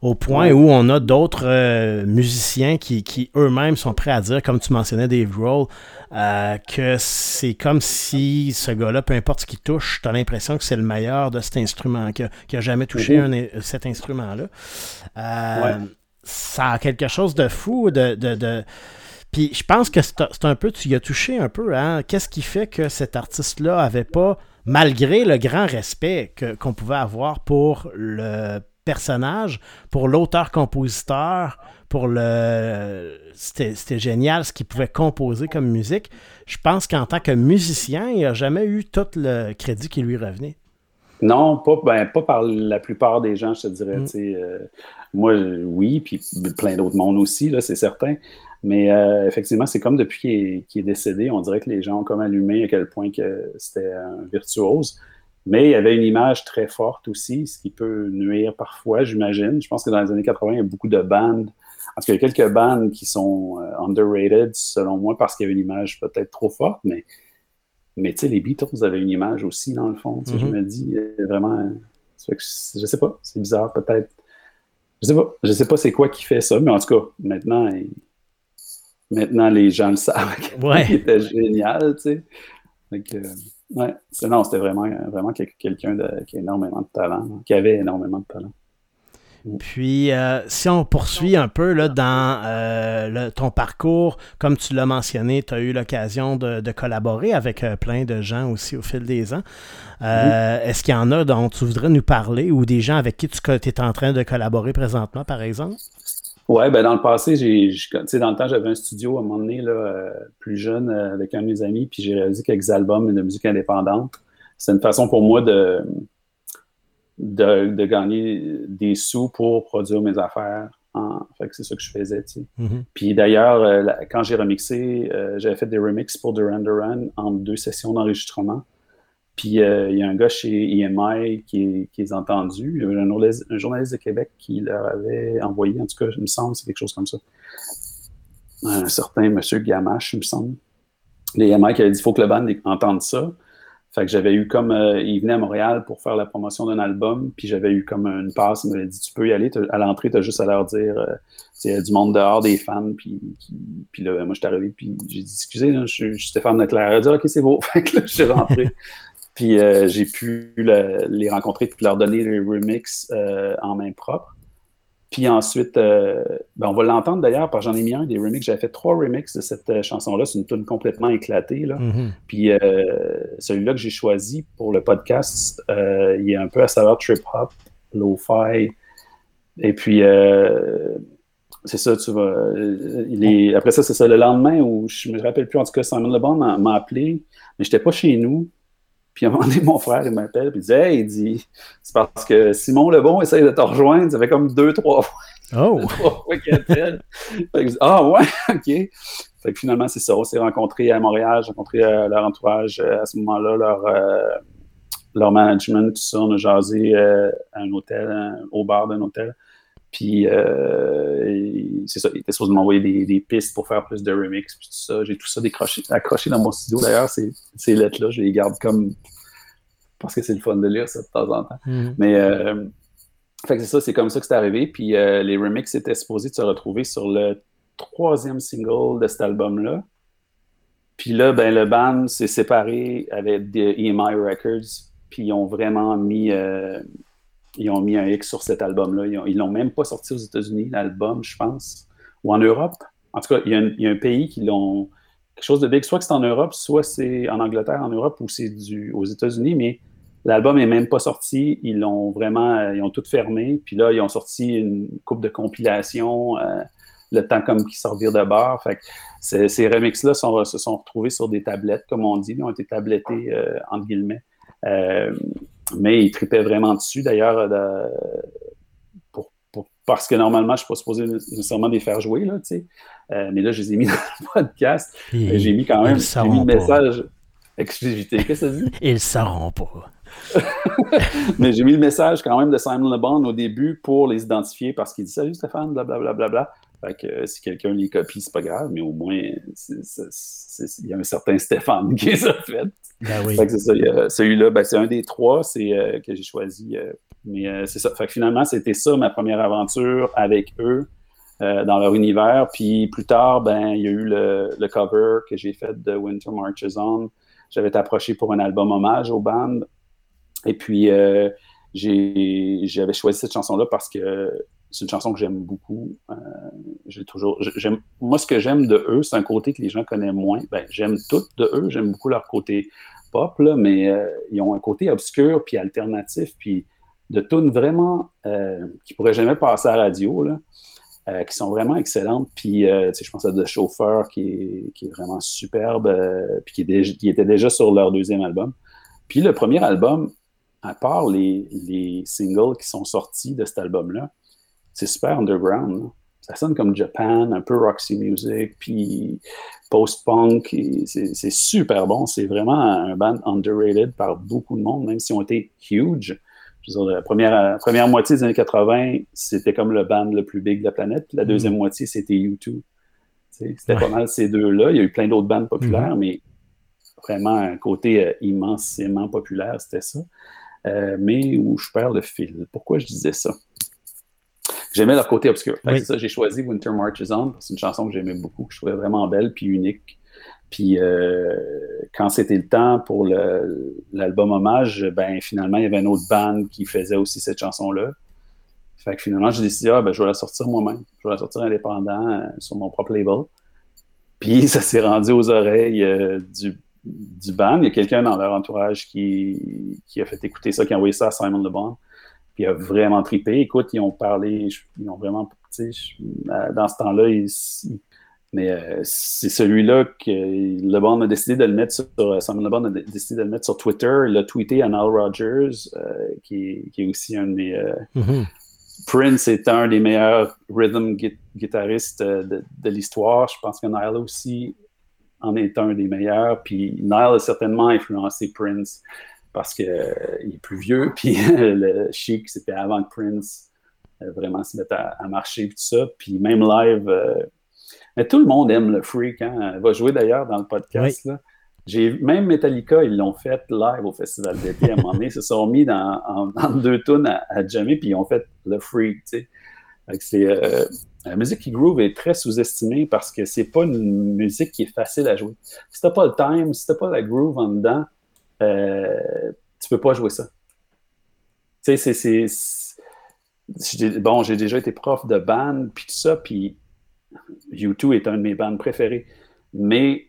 au point où on a d'autres euh, musiciens qui, qui eux-mêmes sont prêts à dire, comme tu mentionnais Dave Grohl, euh, que c'est comme si ce gars-là, peu importe ce qu'il touche, tu as l'impression que c'est le meilleur de cet instrument, qu'il n'a jamais touché Mhm. un in- cet instrument-là. Euh, Ouais. Ça a quelque chose de fou, de- de- de puis je pense que c'est un peu, tu y as touché un peu, hein? Qu'est-ce qui fait que cet artiste-là avait pas, malgré le grand respect qu'on pouvait avoir pour le personnage, pour l'auteur-compositeur, pour le. C'était génial ce qu'il pouvait composer comme musique. Je pense qu'en tant que musicien, il n'a jamais eu tout le crédit qui lui revenait. Non, pas, ben, pas par la plupart des gens, je te dirais. Mm. euh, moi, oui, puis plein d'autres mondes aussi, c'est certain. Mais euh, effectivement, c'est comme depuis qu'il est, décédé, on dirait que les gens ont comme allumé à quel point que c'était un virtuose. Mais il y avait une image très forte aussi, ce qui peut nuire parfois, j'imagine. Je pense que dans les années 80, il y a beaucoup de bandes. En tout cas, il y a quelques bandes qui sont euh, underrated, selon moi, parce qu'il y avait une image peut-être trop forte, mais mais tu sais, les Beatles avaient une image aussi, dans le fond. Je Mhm. me dis, euh, vraiment, je sais pas, c'est bizarre peut-être. Je sais pas, je sais pas c'est quoi qui fait ça, mais en tout cas, maintenant, maintenant les gens le savent. Ouais. Il était génial, tu sais. Que, euh, ouais, non, c'était vraiment, vraiment quel- quelqu'un qui a énormément de talent, hein, qui avait énormément de talent. Puis, euh, si on poursuit un peu là, dans euh, le- ton parcours, comme tu l'as mentionné, tu as eu l'occasion de, de collaborer avec euh, plein de gens aussi au fil des ans. Euh, Est-ce qu'il y en a dont tu voudrais nous parler ou des gens avec qui tu es en train de collaborer présentement, par exemple? Ouais, ben dans le passé, j'ai, dans le temps, j'avais un studio à un moment donné, là, euh, plus jeune, euh, avec un de mes amis, puis j'ai réalisé quelques albums de musique indépendante. C'est une façon pour moi de, de, de gagner des sous pour produire mes affaires. En, fait que c'est ça que je faisais, tu sais. Mhm. Puis d'ailleurs, euh, quand j'ai remixé, j'avais fait des remixes pour Duran Duran en deux sessions d'enregistrement. Puis euh, il y a un gars chez EMI qui, qui les a entendus. Il y avait un, journaliste de Québec qui leur avait envoyé, en tout cas, il me semble, c'est quelque chose comme ça. Un certain monsieur Gamache, il me semble. Les EMI qui avait dit il faut que le band entende ça. Fait que j'avais eu comme. Euh, il venait à Montréal pour faire la promotion d'un album, puis j'avais eu comme une passe. Il m'avait dit Tu peux y aller, à l'entrée, tu as juste à leur dire y a du monde dehors, des fans, puis, puis, là, moi, je suis arrivé, puis j'ai dit Excusez, je, suis Stéphane Leclerc. Elle a dit Ok, c'est beau. Fait que là, je suis rentré. Puis euh, j'ai pu les rencontrer puis leur donner les remix euh, en main propre. Puis ensuite, euh, ben, on va l'entendre d'ailleurs, parce que j'en ai mis un des remix. J'avais fait trois remixes de cette chanson-là. C'est une tune complètement éclatée. Là. Mm-hmm. Puis celui-là que j'ai choisi pour le podcast, il est un peu à savoir trip-hop, lo-fi. Et puis, c'est ça, tu vois. Il Après ça, c'est ça. Le lendemain, où je me rappelle plus, en tout cas, Simon LeBon m'a appelé, mais j'étais pas chez nous. Puis à un moment donné, mon frère, il m'appelle, puis il dit Hey, il dit, c'est parce que Simon Lebon essaye de te rejoindre. Ça fait comme deux, trois fois. Oh! trois fois qu'il appelle. ah, ouais, OK. Fait que finalement, c'est ça. On s'est rencontrés à Montréal. J'ai rencontré euh, leur entourage euh, à ce moment-là, leur, euh, leur management, tout ça. On a jasé à un hôtel, au bar d'un hôtel. Puis, c'est ça, il était supposé m'envoyer des, des, pistes pour faire plus de remix, puis tout ça. J'ai tout ça décroché, accroché dans mon studio. D'ailleurs, ces, ces lettres-là, je les garde comme. Parce que c'est le fun de lire ça de temps en temps. Mm-hmm. Mais, euh, fait que c'est ça, c'est comme ça que c'est arrivé. Puis, euh, les remixes étaient supposés se retrouver sur le troisième single de cet album-là. Puis là, ben, le band s'est séparé avec des EMI Records, puis ils ont vraiment mis. Euh, ils ont mis un X sur cet album-là. Ils l'ont même pas sorti aux États-Unis, l'album, je pense, ou en Europe. En tout cas, il y a un, pays qui l'ont. Quelque chose de big. Soit c'est en Europe, soit c'est en Angleterre, en Europe, ou c'est aux États-Unis, mais l'album n'est même pas sorti. Ils l'ont vraiment. Ils ont tout fermé. Puis là, ils ont sorti une coupe de compilation. Euh, le temps comme qui sortir de bord. Fait ces remixes-là se sont retrouvés sur des tablettes, comme on dit. Ils ont été tablettés, euh, entre guillemets. Euh, mais il tripait vraiment dessus, d'ailleurs, euh, parce que normalement, je ne suis pas supposé nécessairement les faire jouer, là, euh, mais là, je les ai mis dans le podcast. J'ai mis quand même mis le message exclusivité. Qu'est-ce que ça dit? Ils ne sauront pas. mais j'ai mis le message quand même de Simon Le Bon au début pour les identifier parce qu'il dit Salut Stéphane, blablabla. Bla, bla, bla. Fait que euh, si quelqu'un les copie, c'est pas grave, mais au moins, il y a un certain Stéphane qui les a fait. Ben oui. c'est ça. Celui-là, ben, c'est un des trois c'est, euh, que j'ai choisi. Euh, mais c'est ça. Fait que finalement, c'était ça ma première aventure avec eux dans leur univers. Puis plus tard, ben, il y a eu le, le cover que j'ai fait de Winter Marches On. J'avais été approché pour un album hommage au band. Et puis, j'avais choisi cette chanson-là parce que c'est une chanson que j'aime beaucoup. Euh, j'ai toujours, j'aime, moi, ce que j'aime de eux, c'est un côté que les gens connaissent moins. Ben, j'aime tout de eux, j'aime beaucoup leur côté pop, là, mais euh, ils ont un côté obscur puis alternatif, puis de tunes vraiment euh, qui pourraient jamais passer à la radio, là, euh, qui sont vraiment excellentes. Puis, je pense à The Chauffeur qui est, qui est vraiment superbe, puis qui, qui était déjà sur leur deuxième album. Puis le premier album, à part les, les singles qui sont sortis de cet album-là, c'est super underground. Ça sonne comme Japan, un peu Roxy Music, puis post-punk. C'est super bon. C'est vraiment un band underrated par beaucoup de monde, même si on été huge. la première, première moitié des années 80, c'était comme le band le plus big de la planète. la deuxième mm. moitié, c'était U2. C'était pas mal ces deux-là. Il y a eu plein d'autres bandes populaires, mm-hmm. mais vraiment un côté euh, immensément populaire, c'était ça. Euh, mais où je perds le fil. Pourquoi je disais ça? J'aimais leur côté obscur. C'est ça, j'ai choisi Winter Marches On. C'est une chanson que j'aimais beaucoup, que je trouvais vraiment belle puis unique. Puis euh, quand c'était le temps pour l'album hommage, ben finalement, il y avait une autre band qui faisait aussi cette chanson-là. Fait que finalement, j'ai décidé, ah, ben, je vais la sortir moi-même. Je vais la sortir indépendant euh, sur mon propre label. Puis ça s'est rendu aux oreilles euh, du, du band. Il y a quelqu'un dans leur entourage qui, qui, a fait écouter ça, qui a envoyé ça à Simon Le Bon. Puis il a vraiment tripé. Écoute, ils ont parlé, ils ont vraiment, tu sais, dans ce temps-là, mais euh, c'est celui-là que LeBron a décidé de le mettre sur, euh, LeBron a décidé de le mettre sur Twitter. Il a tweeté à Nile euh, qui, qui, est aussi un des. Mm-hmm. Prince est un des meilleurs rhythm guitaristes de, de l'histoire. Je pense que Nile aussi en est un des meilleurs. Puis Nile a certainement influencé Prince. Parce qu'il est plus vieux, puis le Chic, c'était avant que Prince vraiment se mette à, marcher, tout ça. Puis même live, mais tout le monde aime le freak. Hein? Elle va jouer d'ailleurs dans le podcast. Là. J'ai même Metallica, ils l'ont fait live au Festival d'été à un moment donné. Ils se sont mis dans, deux tunes à, à, jammer, puis ils ont fait le freak. Tu sais. Euh, la musique qui groove est très sous-estimée parce que c'est pas une musique qui est facile à jouer. Si t'as pas le time, si t'as pas la groove en dedans, euh, tu peux pas jouer ça. Tu sais, c'est. Bon, j'ai déjà été prof de band, puis tout ça, puis U2 est un de mes bands préférés. Mais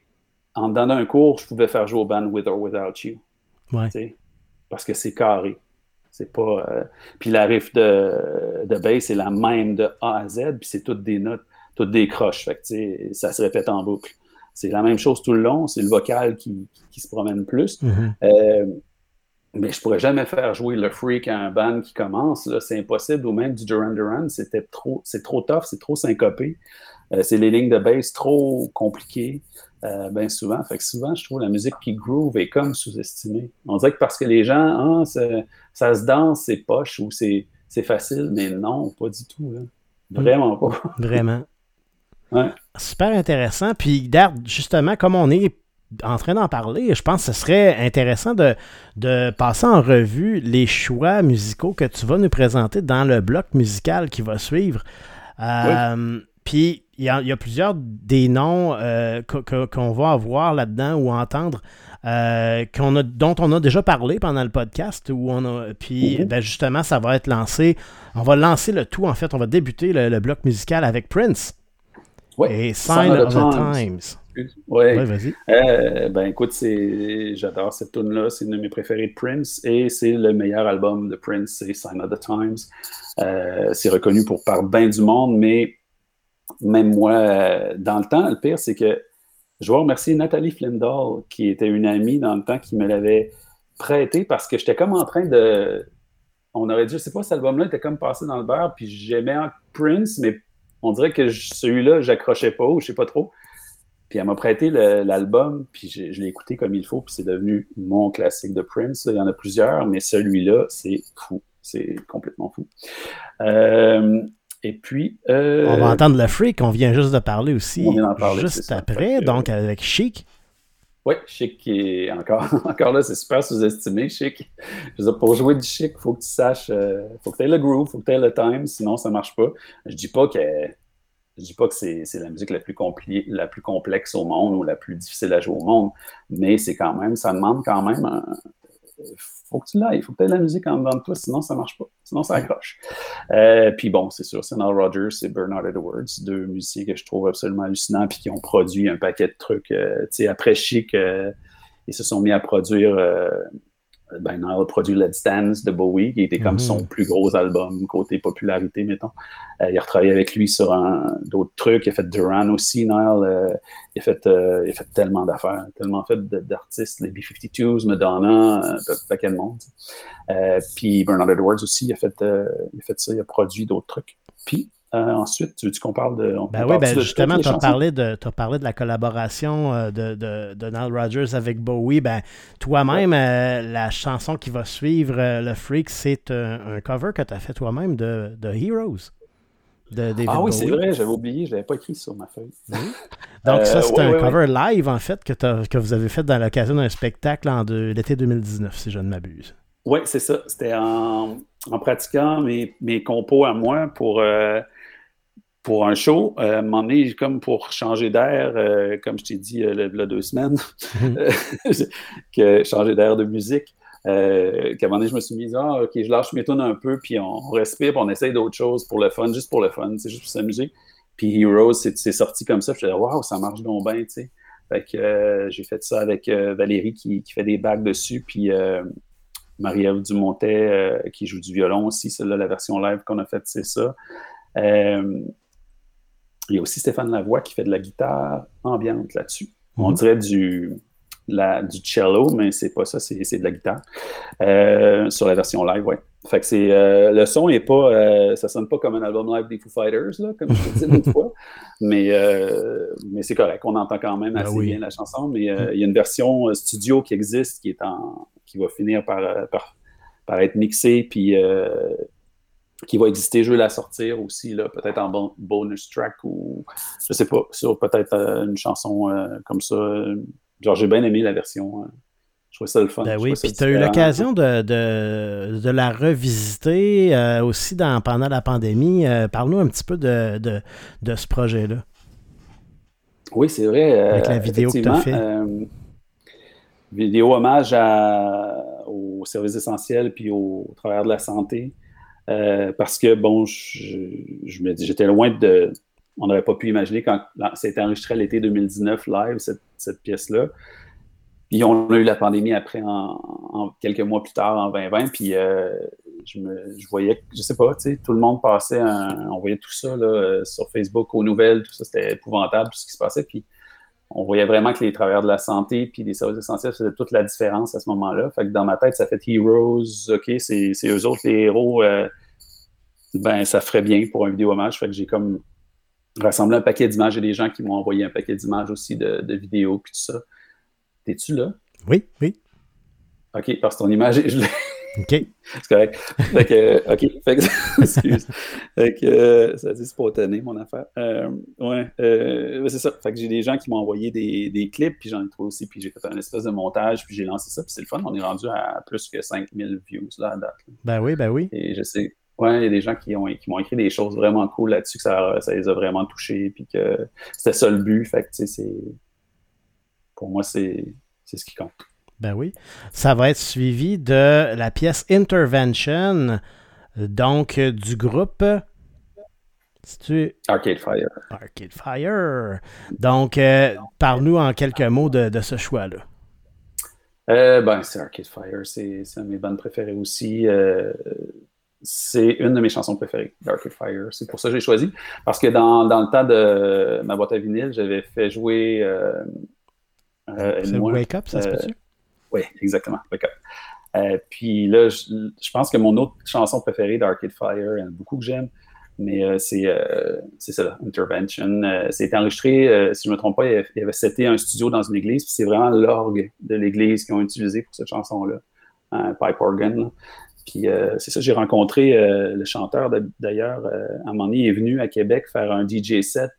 en donnant un cours, je pouvais faire jouer au band With or Without You. Parce que c'est carré. C'est pas. Euh, puis la riff de, de bass est la même de A à Z, puis c'est toutes des notes, toutes des croches. Fait que, ça se répète en boucle. C'est la même chose tout le long, c'est le vocal qui, qui, se promène plus. Mm-hmm. Euh, mais je pourrais jamais faire jouer le freak à un band qui commence, c'est impossible, ou même du Duran Duran, c'était trop, c'est trop tough, c'est trop syncopé. Euh, c'est les lignes de bass trop compliquées, euh, bien souvent. Fait que souvent, je trouve la musique qui groove est comme sous-estimée. On dirait que parce que les gens, ah, ça, se danse, c'est poche ou c'est facile, mais non, pas du tout. Vraiment pas. Vraiment. Ouais. Super intéressant. Puis, justement, comme on est en train d'en parler, je pense que ce serait intéressant de, de, passer en revue les choix musicaux que tu vas nous présenter dans le bloc musical qui va suivre. Euh, puis, il y, a, plusieurs des noms euh, qu'on va avoir là-dedans ou entendre euh, a, dont on a déjà parlé pendant le podcast. Où on a, puis, mhm. ben, justement, ça va être lancé. On va lancer le tout, en fait. On va débuter le, bloc musical avec Prince. Oui. Et Sign, of the Times. Oui, vas-y. Euh, ben écoute, j'adore cette tune-là. C'est une de mes préférées de Prince et c'est le meilleur album de Prince, c'est Sign of the Times. c'est reconnu pour par bien du monde, mais même moi, euh, dans le temps, le pire, c'est que je dois remercier Nathalie Flindall, qui était une amie dans le temps, qui me l'avait prêté parce que j'étais comme en train de. On aurait dit, je sais pas, cet album-là était comme passé dans le beurre, puis j'aimais Prince, mais on dirait que celui-là, j'accrochais pas, ou je sais pas trop. Puis elle m'a prêté l'album, puis je, l'ai écouté comme il faut, puis c'est devenu mon classique de Prince. Il y en a plusieurs, mais celui-là, c'est fou. C'est complètement fou. Euh, et puis. Euh, on va entendre le freak, on vient juste de parler aussi. On vient d'en parler. Juste après, donc avec Chic. Oui, Chic est encore, encore là, c'est super sous-estimé, Chic. Je veux dire, pour jouer du Chic, il faut que tu saches, euh, faut que tu aies le groove, faut que tu aies le time, sinon ça marche pas. Je dis pas que je dis pas que c'est la musique la plus, la plus complexe au monde ou la plus difficile à jouer au monde, mais c'est quand même, ça demande quand même un, faut que tu l'aies, il faut que tu aies la musique en dedans de toi, sinon ça marche pas, sinon ça accroche. Euh, puis bon, c'est sûr, c'est Nile Rodgers et Bernard Edwards, deux musiciens que je trouve absolument hallucinants, puis qui ont produit un paquet de trucs. Euh, tu sais, après Chic, euh, ils se sont mis à produire ben, Nile a produit Let's Dance de Bowie, qui était comme son mhm. plus gros album, côté popularité, mettons. Euh, il a retravaillé avec lui sur d'autres trucs. Il a fait Duran aussi, Nile. Euh, il, a fait, euh, il a fait tellement d'affaires, tellement fait d'artistes, les B-52s, Madonna, paquet de monde. puis Bernard Edwards aussi, il a, fait, il a fait ça, il a produit d'autres trucs. Puis euh, ensuite, tu veux qu'on parle de. ben oui, ben justement, tu as, parlé de, parlé de la collaboration euh, de, de, de Nile Rodgers avec Bowie. Ben, toi-même, euh, la chanson qui va suivre, Le Freak, c'est un, cover que tu as fait toi-même de, de, Heroes. De David ah oui, c'est vrai, j'avais oublié, je l'avais pas écrit sur ma feuille. Donc, ça, c'est un cover live, en fait, que, que vous avez fait dans l'occasion d'un spectacle en l'été 2019, si je ne m'abuse. Oui, c'est ça. C'était en, en, pratiquant mes, mes, compos à moi pour pour un show, euh, un donné, comme pour changer d'air, euh, comme je t'ai dit euh, il y a deux semaines, mhm. que changer d'air de musique, euh, qu'à un moment donné, je me suis mis, ah, ok, je lâche mes tunes un peu, puis on, respire, puis on essaye d'autres choses pour le fun, juste pour le fun, c'est juste pour s'amuser. Puis Heroes, c'est sorti comme ça, je me suis dit, waouh, ça marche donc bien, tu sais. Fait que j'ai fait ça avec Valérie qui, qui, fait des bacs dessus, puis Marie-Ève Dumontet qui joue du violon aussi, celle-là, la version live qu'on a faite, c'est ça. Il y a aussi Stéphane Lavoie qui fait de la guitare ambiante là-dessus. On mhm. dirait du, du cello, mais c'est pas ça, c'est de la guitare. Euh, sur la version live, ouais. Fait que c'est euh, le son est pas euh, ça sonne pas comme un album live des Foo Fighters là, comme je te disais l'autre fois, mais mais c'est correct, on entend quand même Ben assez oui. bien la chanson, mais euh, il y a une version studio qui existe qui est en qui va finir par par, par être mixée puis qui va exister, je vais la sortir aussi là, peut-être en bon- bonus track ou je sais pas, sur peut-être euh, une chanson euh, comme ça. Genre j'ai bien aimé la version euh, je trouvais ça le fun. Ben oui, puis tu as eu l'occasion de, de, de la revisiter aussi dans, pendant la pandémie. Parle-nous un petit peu de, de, de ce projet-là. Oui, c'est vrai. Avec la vidéo que t'as effectivement, fait. vidéo hommage à, aux services essentiels puis au, travers de la santé. Euh, parce que, bon, je, je me dis, j'étais loin de. On n'aurait pas pu imaginer quand été enregistré l'été 2019 live, cette, cette pièce-là. Puis on a eu la pandémie après, en, en quelques mois plus tard, en 2020. Puis euh, je, me, je voyais, je sais pas, tu sais, tout le monde passait, un- on voyait tout ça là, euh, sur Facebook, aux nouvelles, tout ça, c'était épouvantable, tout ce qui se passait. Puis on voyait vraiment que les travailleurs de la santé puis les services essentiels faisaient toute la différence à ce moment-là. Fait que dans ma tête, ça fait Heroes, OK, c'est eux autres les héros. euh, ben, ça ferait bien pour un vidéo hommage. Fait que j'ai comme rassemblé un paquet d'images. A des gens qui m'ont envoyé un paquet d'images aussi de, de vidéos puis tout ça. T'es-tu là? Oui, oui. OK, parce que ton image est gelée. OK. C'est correct. Fait que, euh, OK. Fait que, excuse. Fait que, euh, ça dit spontané, mon affaire. Euh, ouais, euh, c'est ça. Fait que j'ai des gens qui m'ont envoyé des, des clips, puis j'en ai trouvé aussi, puis j'ai fait un espèce de montage, puis j'ai lancé ça, puis c'est le fun. On est rendu à plus que 5000 views, là, à date. là. Ben oui, ben oui. Et je sais, ouais, il y a des gens qui ont qui m'ont écrit des choses vraiment cool là-dessus, que ça, ça les a vraiment touchés, puis que c'était ça le but. Fait que, tu sais, c'est. Pour moi, c'est c'est ce qui compte. Ben oui. Ça va être suivi de la pièce Intervention, donc du groupe. Arcade Fire. Arcade Fire? Donc, euh, parle-nous en quelques mots de, de ce choix-là. Euh, ben, c'est Arcade Fire, c'est une de mes bandes préférées aussi. Euh, c'est une de mes chansons préférées d'Arcade Fire. C'est pour ça que j'ai choisi. Parce que dans, dans le temps de ma boîte à vinyle, j'avais fait jouer. Euh, euh, moi, Wake Up, ça se peut-tu? Oui, exactement. Euh, puis là, je, pense que mon autre chanson préférée d'Arcade Fire, beaucoup que j'aime, mais euh, c'est euh, c'est ça, Intervention. C'est enregistré, si je ne me trompe pas, il y avait, seté un studio dans une église, puis c'est vraiment l'orgue de l'église qu'ils ont utilisé pour cette chanson-là, un pipe organ. Puis c'est ça, j'ai rencontré le chanteur d'ailleurs, à un moment donné, il est venu à Québec faire un DJ set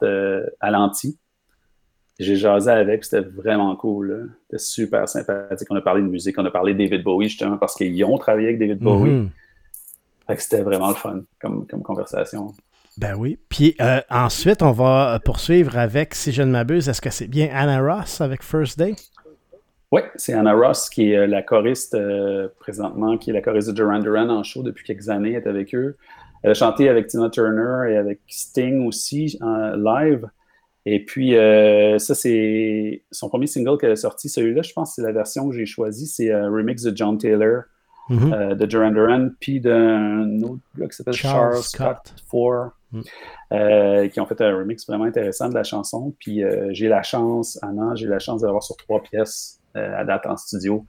à l'anti. J'ai jasé avec, c'était vraiment cool. C'était super sympathique. On a parlé de musique, on a parlé de David Bowie, justement, parce qu'ils ont travaillé avec David Bowie. Mhm. Fait que c'était vraiment le fun comme, comme conversation. Ben oui. Puis euh, ensuite, on va poursuivre avec, si je ne m'abuse, est-ce que c'est bien Anna Ross avec First Day? Oui, c'est Anna Ross qui est euh, la choriste euh, présentement, qui est la choriste de Duran Duran en show depuis quelques années, elle est avec eux. Elle a chanté avec Tina Turner et avec Sting aussi en live. Et puis, euh, ça, c'est son premier single qu'elle a sorti. Celui-là, je pense que c'est la version que j'ai choisie. C'est un remix de John Taylor, Mhm. euh, de Duran Duran, puis d'un autre gars qui s'appelle Charles Charles, Scott. Ford, Mm. euh, qui ont fait un remix vraiment intéressant de la chanson. Puis euh, j'ai la chance, Anna, j'ai la chance d'avoir sur trois pièces euh, à date en studio.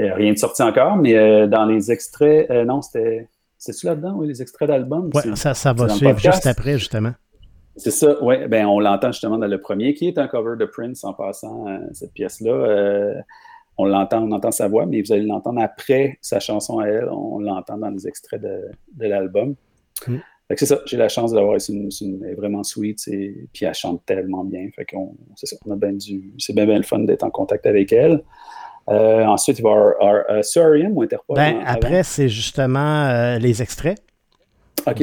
Euh, rien de sorti encore, mais euh, dans les extraits, euh, non, c'était. C'est-tu là-dedans, oui, les extraits d'albums? C'est- ça, ça va suivre juste après, justement. C'est ça, oui. Ben, on l'entend justement dans le premier, qui est un cover de Prince en passant, euh, cette pièce-là. Euh, on l'entend, on entend sa voix, mais vous allez l'entendre après sa chanson à elle. On l'entend dans les extraits de, de l'album. Mm. Fait c'est ça, j'ai la chance de l'avoir. C'est une, vraiment sweet, c'est- puis elle chante tellement bien. Fait qu'on, c'est ça, on a bien du, c'est bien, bien le fun d'être en contact avec elle. Euh, ensuite, il va y avoir, avoir, R.E.M. ou Interpol. Ben, avant? après, c'est justement euh, les extraits.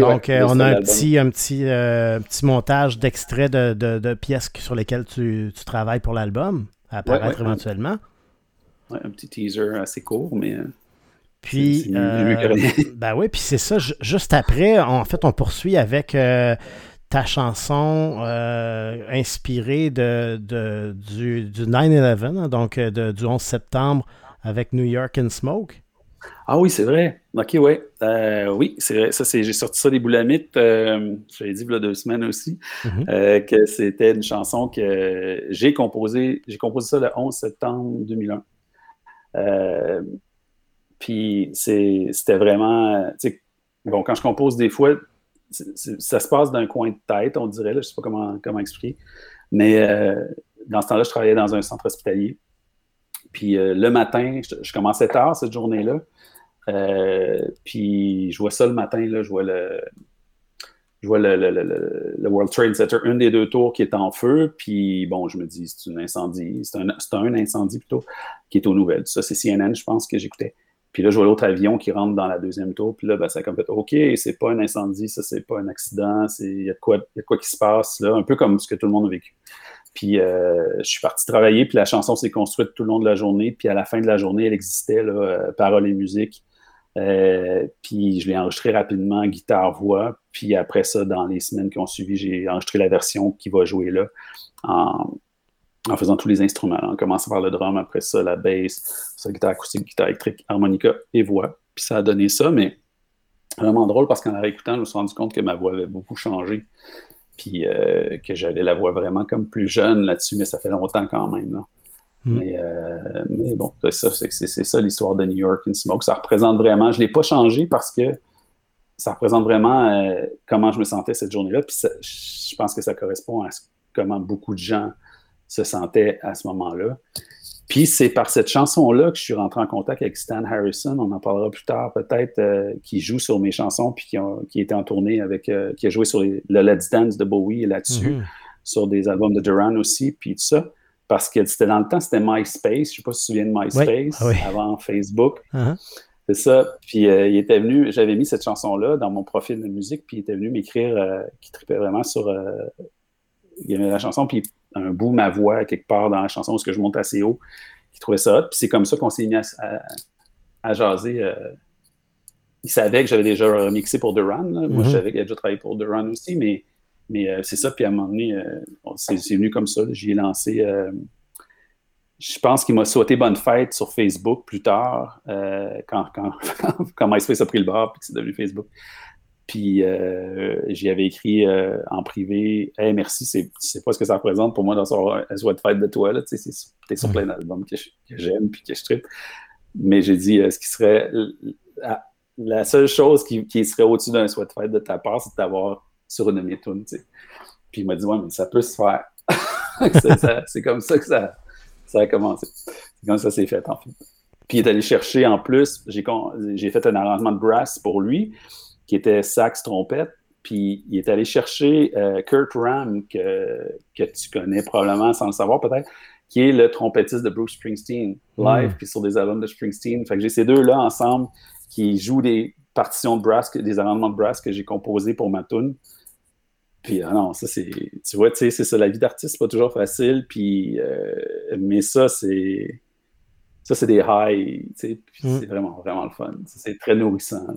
Donc, ouais, euh, on a un petit, un petit, euh, petit montage d'extraits de, de- de pièces sur lesquelles tu, tu travailles pour l'album, à apparaître Ouais, éventuellement. Ouais, un petit teaser assez court, mais. euh, Puis, ben oui, puis c'est ça. ju- Juste après, en fait, on poursuit avec euh, ta chanson euh, inspirée de, de- du, du 9-11, hein, donc de- du 11 septembre avec New York and Smoke. Ah oui, c'est vrai. OK, ouais. Euh, oui, c'est vrai. Ça, c'est, j'ai sorti ça des boulamites. Euh, j'avais dit il y a deux semaines aussi Mhm. euh, que c'était une chanson que j'ai composée. J'ai composé ça le 11 septembre 2001. Euh, Puis c'était vraiment, bon, quand je compose des fois, ça se passe d'un coin de tête, on dirait, là, je sais pas comment, comment expliquer. Mais dans ce temps-là, je travaillais dans un centre hospitalier. Puis le matin, je, commençais tard cette journée-là. Euh, puis je vois ça le matin, là, je vois le, je vois le, World Trade Center, une des deux tours qui est en feu, puis bon, je me dis, c'est un incendie, c'est un, un, incendie plutôt, qui est aux nouvelles. Ça, c'est CNN, je pense, que j'écoutais. Puis là, je vois l'autre avion qui rentre dans la deuxième tour, puis là, ben, ça a comme fait, OK, c'est pas un incendie, ça, c'est pas un accident, il y, a quoi, y a quoi qui se passe, là, un peu comme ce que tout le monde a vécu. Puis euh, je suis parti travailler, puis la chanson s'est construite tout le long de la journée, puis à la fin de la journée, elle existait, là, euh, paroles et musique. Euh, puis je l'ai enregistré rapidement, guitare-voix. Puis après ça, dans les semaines qui ont suivi, j'ai enregistré la version qui va jouer là en, faisant tous les instruments. En commençant par le drum, après ça, la bass, ça, guitare acoustique, guitare électrique, harmonica et voix. Puis ça a donné ça, mais vraiment drôle parce qu'en la réécoutant, je me suis rendu compte que ma voix avait beaucoup changé. Puis euh, que j'avais la voix vraiment comme plus jeune là-dessus, mais ça fait longtemps quand même. Là. Mm. Euh, mais, bon, c'est ça, l'histoire de New York and Smoke. Ça représente vraiment, je ne l'ai pas changé parce que ça représente vraiment euh, comment je me sentais cette journée-là. Puis je pense que ça correspond à comment beaucoup de gens se sentaient à ce moment-là. Puis c'est par cette chanson-là que je suis rentré en contact avec Stan Harrison, on en parlera plus tard peut-être, euh, qui joue sur mes chansons, puis qui, qui était en tournée avec, qui a joué sur le Let's Dance de Bowie là-dessus, mm-hmm. sur des albums de Duran aussi, puis tout ça parce que c'était dans le temps, c'était MySpace. Je ne sais pas si tu te souviens de MySpace, ah avant Facebook. Uh-huh. C'est ça. Puis euh, il était venu, j'avais mis cette chanson-là dans mon profil de musique, puis il était venu m'écrire euh, qui tripait vraiment sur euh, il la chanson, puis un bout ma voix quelque part dans la chanson, parce que je monte assez haut, qui trouvait ça hot. Puis c'est comme ça qu'on s'est mis à, jaser. il savait que j'avais déjà remixé pour Duran. Moi, je mm-hmm. savais qu'il avait déjà travaillé pour Duran aussi, mais mais euh, c'est ça, puis à un moment donné, euh, c'est venu comme ça. J'y ai lancé. Euh, je pense qu'il m'a souhaité bonne fête sur Facebook plus tard, quand, quand, quand, MySpace a pris le bord, puis que c'est devenu Facebook. Puis j'y avais écrit en privé Hey, merci, c'est, sais pas ce que ça représente pour moi dans un souhait de fête de toi. Tu es sur plein d'albums que, j'aime puis que je tripe. Mais j'ai dit ce qui serait. La, seule chose qui, qui serait au-dessus d'un souhait de fête de ta part, c'est d'avoir sur une de mes tunes, Puis il m'a dit, ouais, mais ça peut se faire. c'est comme ça que ça, ça a commencé. C'est comme ça que c'est fait, en fait. Puis il est allé chercher, en plus, j'ai fait un arrangement de brass pour lui, qui était sax, trompette. Puis il est allé chercher euh, Kurt Ram, que, que tu connais probablement sans le savoir peut-être, qui est le trompettiste de Bruce Springsteen, live, mm. puis sur des albums de Springsteen. Fait que j'ai ces deux-là ensemble qui jouent des partitions de brass, des arrangements de brass que j'ai composés pour ma tune. Puis, ah non, ça, c'est. Tu vois, tu sais, c'est ça, la vie d'artiste, c'est pas toujours facile. Puis, euh, mais ça, c'est. Ça, c'est des highs, tu sais. Puis, mm. c'est vraiment, vraiment le fun. C'est très nourrissant.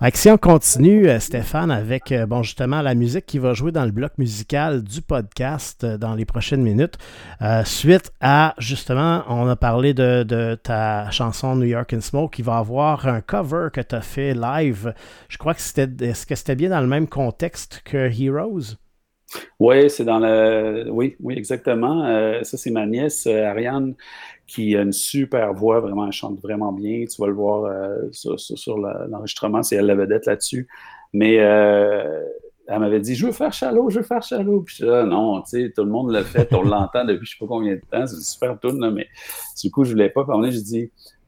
On continue, euh, Stéphane, avec euh, bon justement la musique qui va jouer dans le bloc musical du podcast euh, dans les prochaines minutes, suite à justement, on a parlé de, ta chanson New York and Smoke, qui va avoir un cover que tu as fait live. Je crois que c'était est-ce que c'était bien dans le même contexte que Heroes? Oui, c'est dans le. Oui, oui, exactement. ça, c'est ma nièce, Ariane, qui a une super voix, vraiment, elle chante vraiment bien. Tu vas le voir euh, sur, l'enregistrement, c'est elle la vedette là-dessus. Mais euh, elle m'avait dit Je veux faire Chalot, je veux faire Chalot. Puis là, non, tu sais, tout le monde l'a fait, on l'entend depuis je sais pas combien de temps, c'est une super tune, mais du coup, je voulais pas. Puis à un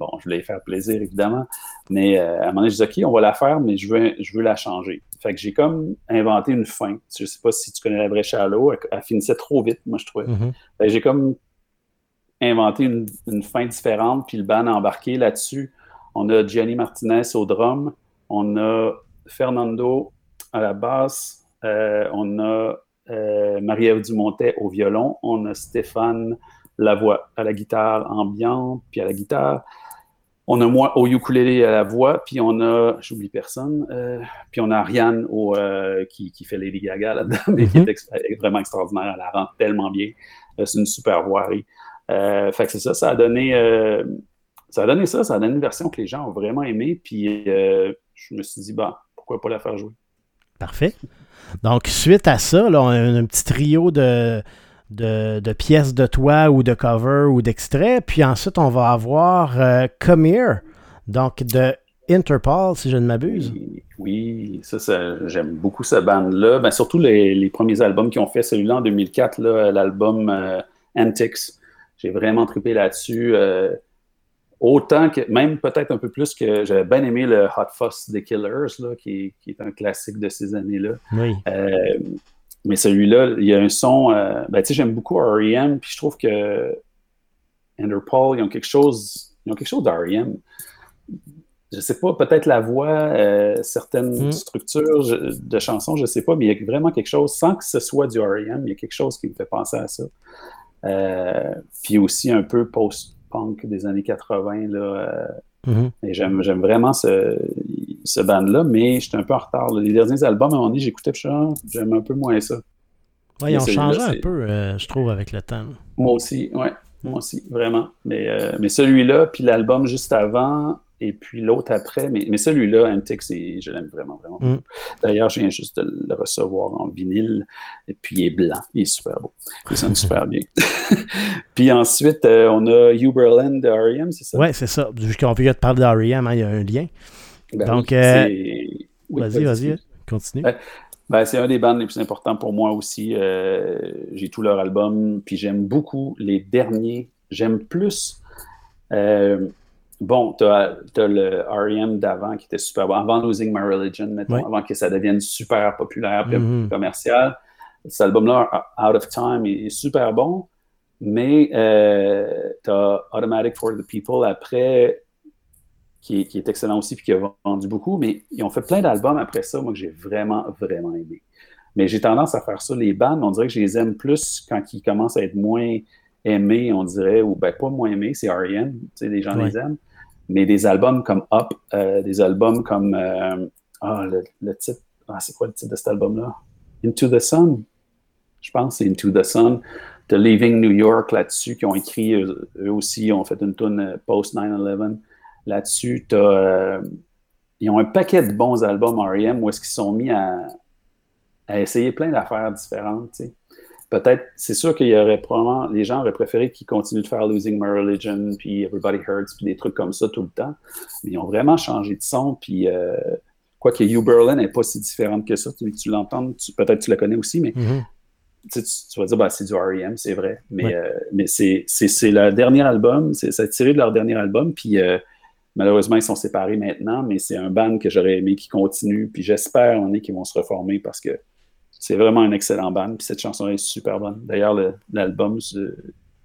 Bon, je voulais faire plaisir, évidemment. Mais euh, à un moment donné, je dis OK, on va la faire, mais je veux, je veux la changer. Fait que j'ai comme inventé une fin. Je sais pas si tu connais la vraie Chalot, elle, finissait trop vite, moi, je trouvais. Mm-hmm. J'ai comme inventé une, fin différente, puis le band a embarqué là-dessus. On a Gianni Martinez au drum, on a Fernando à la basse, euh, on a euh, Marie-Ève Dumontet au violon, on a Stéphane Lavoie à la guitare ambiante, puis à la guitare. On a moi au ukulélé à la voix, puis on a, j'oublie personne, euh, puis on a Ariane au, qui, fait Lady Gaga là-dedans, mais qui est mhm. vraiment extraordinaire. Elle la rend tellement bien. c'est une super voirie. Euh, fait que c'est ça, ça a donné euh, ça a donné ça, ça a donné une version que les gens ont vraiment aimée, puis euh, je me suis dit, bah, pourquoi pas la faire jouer? Parfait. Donc, suite à ça, là, on a un, petit trio de, de, pièces de toit ou de cover ou d'extrait. Puis ensuite, on va avoir euh, Come Here, donc de Interpol, si je ne m'abuse. Oui, ça, j'aime beaucoup ce band-là. Ben, surtout les, premiers albums qu'ils ont fait. Celui-là en 2004, l'album euh, Antics. J'ai vraiment trippé là-dessus. Euh, autant que, même peut-être un peu plus que j'avais bien aimé le Hot Fuss des Killers, là, qui, est un classique de ces années-là. Oui. Euh, mais celui-là, il y a un son. ben, tu sais, j'aime beaucoup R.E.M., puis je trouve que Interpol, ils ont quelque chose. Ils ont quelque chose d'R.E.M je sais pas, peut-être la voix, euh, certaines hmm. structures de chansons, je sais pas, mais il y a vraiment quelque chose, sans que ce soit du R.E.M., il y a quelque chose qui me fait penser à ça. Euh, puis aussi un peu post-punk des années 80, là. Euh, hmm. Et j'aime, vraiment ce, ce band-là, mais j'étais un peu en retard. Les derniers albums, à un moment donné, j'écoutais, j'aime un peu moins ça. Oui, ils ont changé un peu, je trouve, avec le temps. Moi aussi, ouais. Moi aussi, vraiment. Mais, mais celui-là, puis l'album juste avant, et puis l'autre après. Mais, mais celui-là, Antix, je l'aime vraiment, vraiment. Mm. D'ailleurs, je viens juste de le recevoir en vinyle. Et puis il est blanc. Il est super beau. Il sonne super bien. puis ensuite, euh, on a Uberland de R.E.M., c'est ça? Oui, c'est ça. Vu qu'on vient de parler d'R.E.M., hein, il y a un lien. Ben Donc, euh, vas-y, vas-y, continue. Ben, c'est un des bands les plus importants pour moi aussi. Euh, j'ai tout leur album, puis j'aime beaucoup les derniers. J'aime plus bon, tu as, le R.E.M. d'avant qui était super bon, avant Losing My Religion, mettons, avant que ça devienne super populaire et mm-hmm. commercial. Cet album-là, Out of Time, est super bon, mais euh, tu as Automatic for the People après, qui, est excellent aussi puis qui a vendu beaucoup, mais ils ont fait plein d'albums après ça, moi, que j'ai vraiment, vraiment aimé. Mais j'ai tendance à faire ça, les bands, on dirait que je les aime plus quand ils commencent à être moins aimés, on dirait, ou ben pas moins aimés, c'est R.E.M., tu sais, les gens les aiment mais des albums comme Up, euh, des albums comme. Euh, ah, le, titre. Ah, c'est quoi le titre de cet album-là? Into the Sun. Je pense c'est Into the Sun. The Leaving New York là-dessus, qui ont écrit, eux, aussi, ont fait une tune euh, post-9-11. Là-dessus, ils ont un paquet de bons albums R.E.M. où est-ce qu'ils sont mis à essayer plein d'affaires différentes. Tu sais peut-être, c'est sûr qu'il y aurait probablement, les gens auraient préféré qu'ils continuent de faire Losing My Religion, puis Everybody Hurts, puis des trucs comme ça tout le temps. Mais ils ont vraiment changé de son, puis euh, quoi que You Berlin n'est pas si différente que ça, tu, tu l'entends, peut-être tu la connais aussi, mais mm-hmm. tu, vas dire, bah, c'est du R.E.M., c'est vrai. Mais, euh, mais c'est, leur dernier album, c'est, tiré de leur dernier album, puis euh, malheureusement, ils sont séparés maintenant, mais c'est un band que j'aurais aimé qui continue, puis j'espère en est qu'ils vont se reformer parce que c'est vraiment un excellent band. Puis cette chanson est super bonne. D'ailleurs, l'album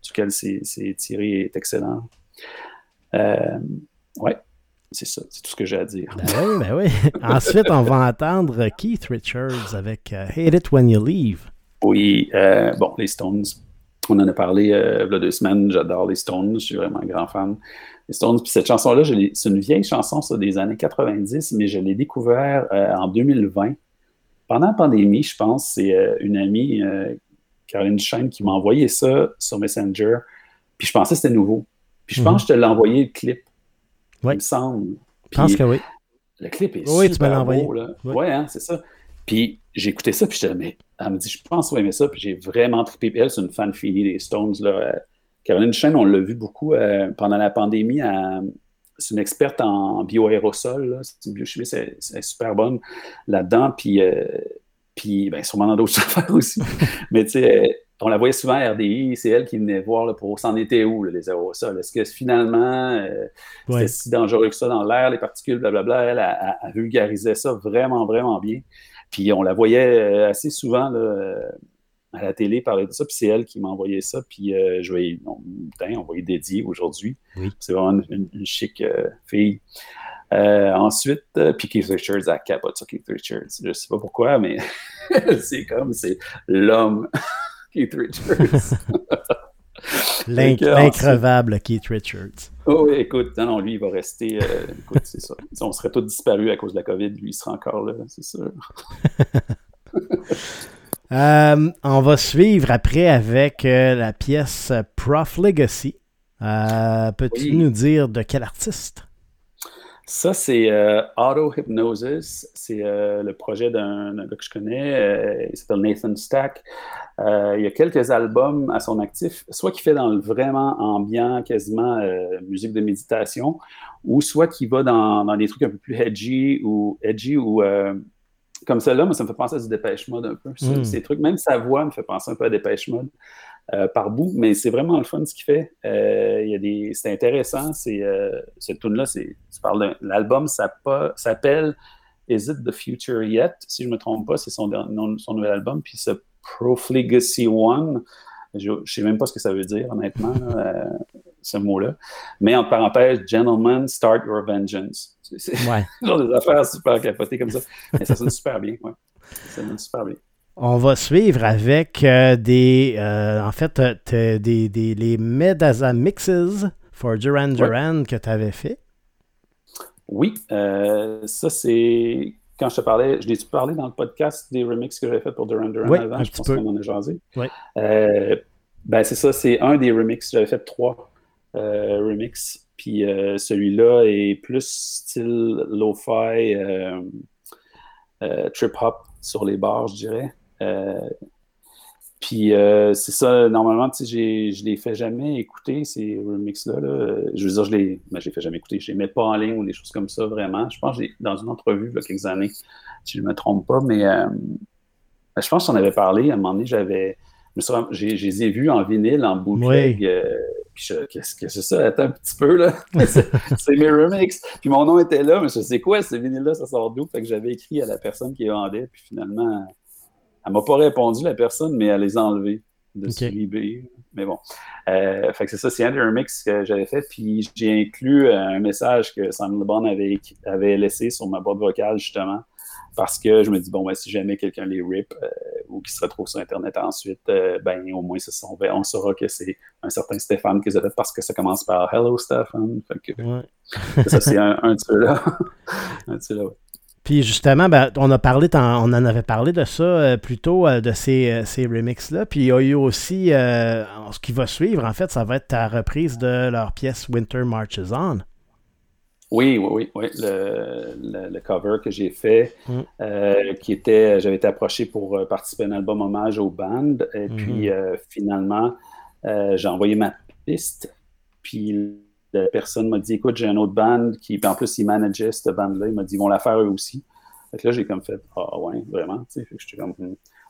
duquel c'est tiré est excellent. Euh, ouais, c'est ça. C'est tout ce que j'ai à dire. Ben oui, ben oui. Ensuite, on va entendre Keith Richards avec euh, Hate It When You Leave. Oui, euh, bon, les Stones. On en a parlé il y a deux semaines. J'adore les Stones. Je suis vraiment un grand fan. Les Stones. Puis cette chanson-là, c'est une vieille chanson ça, des années 90, mais je l'ai découvert en 2020 pendant la pandémie, je pense, c'est euh, une amie, euh, Caroline Chaîne, qui m'a envoyé ça sur Messenger. Puis je pensais que c'était nouveau. Puis je pense mhm. que je te l'ai envoyé le clip. Oui. Il me semble. je pense que oui. Le clip est oui, super tu envoyé. beau. Là. Oui, hein, c'est ça. Puis j'ai écouté ça, puis je mais elle me dit, je pense que aimer ça. Puis j'ai vraiment trippé. elle, c'est une fan finie des Stones. Là. Euh, Caroline Chaîne, on l'a vu beaucoup pendant la pandémie à, c'est une experte en bioaérosol. C'est une biochimiste, c'est super bonne là-dedans. Puis, euh, puis ben, sûrement dans d'autres affaires aussi. Mais tu sais, on la voyait souvent à RDI, c'est elle qui venait voir là, pour s'en était où, les aérosols. Est-ce que finalement, euh, c'était si dangereux que ça dans l'air, les particules, blablabla? Elle a, vulgarisé ça vraiment, vraiment bien. Puis on la voyait euh, assez souvent là, à la télé parler de ça, puis c'est elle qui m'a envoyé ça, puis euh, je vais on, on va y dédier aujourd'hui. C'est vraiment une, chic euh, fille. Euh, ensuite, puis Keith Richards, elle capote sur Keith Richards. Je sais pas pourquoi, mais c'est comme, c'est l'homme Keith Richards. L'increvable Keith Richards. Oh, écoute, non, lui, il va rester. écoute, c'est ça. On serait tous disparus à cause de la COVID. Lui, il sera encore là, c'est sûr. Euh, on va suivre après avec euh, la pièce Prof Legacy. Euh, peux-tu nous dire de quel artiste? Ça, c'est Auto Hypnosis. C'est le projet d'un gars que je connais. il s'appelle Nathan Stack. il y a quelques albums à son actif, soit qui fait dans le vraiment ambiant, quasiment musique de méditation, ou soit qui va dans, dans, des trucs un peu plus edgy ou edgy ou comme celle-là, moi, ça me fait penser à du Dépêche Mode un peu. Hmm. Ces trucs, même sa voix me fait penser un peu à Dépêche Mode euh, par bout, mais c'est vraiment le fun ce qu'il fait. Euh, y a des, c'est intéressant. C'est, euh, cette tune-là, c'est, tu parles l'album s'appelle Is It the Future Yet? Si je ne me trompe pas, c'est son, son nouvel album. Puis ce Profligacy One, je ne sais même pas ce que ça veut dire, honnêtement, ce mot-là. Mais en parenthèse, Gentlemen, Start Your Vengeance. C'est ouais. genre des affaires super capotées comme ça. Mais ça sonne super bien. Ouais. Ça sonne super bien. On va suivre avec euh, des, euh, en fait, des, des, les Medaza Mixes for Duran Duran que tu avais fait. Oui, euh, ça c'est quand je te parlais, je l'ai-tu parlé dans le podcast des remixes que j'avais fait pour Duran Duran avant? je pense qu'on en a jasé. Oui. ben c'est ça, c'est un des remixes. J'avais fait trois remixes. Puis celui-là est plus style lo-fi, trip-hop sur les bars, je dirais. Euh, puis euh, c'est ça, normalement, tu sais, je les fais jamais écouter, ces remixes-là. Je veux dire, je les, ben, je les fais jamais écouter. Je les mets pas en ligne ou des choses comme ça, vraiment. Je pense que dans une entrevue, il y a quelques années, si je ne me trompe pas, mais euh, ben, je pense qu'on avait parlé. À un moment donné, j'avais. Je les ai vus en vinyle, en bootleg. Qu'est-ce que c'est ça? Attends un petit peu, là. c'est mes remixes. Puis mon nom était là, mais je sais quoi, ce vinyle-là, ça sort d'où? Fait que j'avais écrit à la personne qui vendait, puis finalement elle m'a pas répondu, la personne, mais elle les a enlevés de okay. Mais bon. Euh, fait que c'est ça, c'est un des remix que j'avais fait. Puis j'ai inclus euh, un message que Sam LeBron avait, avait laissé sur ma boîte vocale, justement. Parce que je me dis, bon, ben, si jamais quelqu'un les rip euh, ou qui se retrouve sur Internet ensuite, ben, au moins, on saura que c'est un certain Stéphane qui les a fait parce que ça commence par Hello Stéphane. Ça, c'est un, un de ceux-là. un de ceux-là, puis justement, ben, on a parlé, on en avait parlé de ça euh, plus tôt, euh, de ces, euh, ces remixes-là. Puis il y a eu aussi, ce qui va suivre, en fait, ça va être ta reprise de leur pièce Winter Marches On. Oui, oui, oui, oui. Le, le, cover que j'ai fait, mm. qui était, j'avais été approché pour participer à un album hommage au band. Et mm-hmm. puis finalement, j'ai envoyé ma piste. Puis la personne m'a dit écoute, j'ai un autre band qui, puis en plus, il manageait cette bande-là. Il m'a dit ils vont la faire eux aussi. Fait que là, j'ai comme fait ah ouais, vraiment. Fait que comme.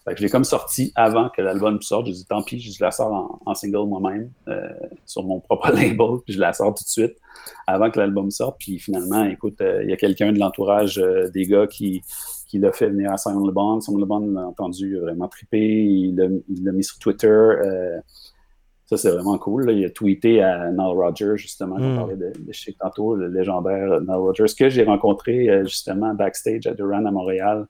Je l'ai comme sorti avant que l'album sorte. J'ai dit tant pis, je la sors en, single moi-même euh, sur mon propre label, puis je la sors tout de suite avant que l'album sorte. Puis finalement, écoute, euh, il y a quelqu'un de l'entourage euh, des gars qui, qui l'a fait venir à Simon Le Bon. Simon Le l'a entendu vraiment triper. Il l'a mis sur Twitter. Ça, c'est vraiment cool. Il a tweeté à Nile Rogers, justement, on hmm. parlait de, de chez tantôt, le légendaire Nile Rogers, que j'ai rencontré justement backstage à Duran à Montréal,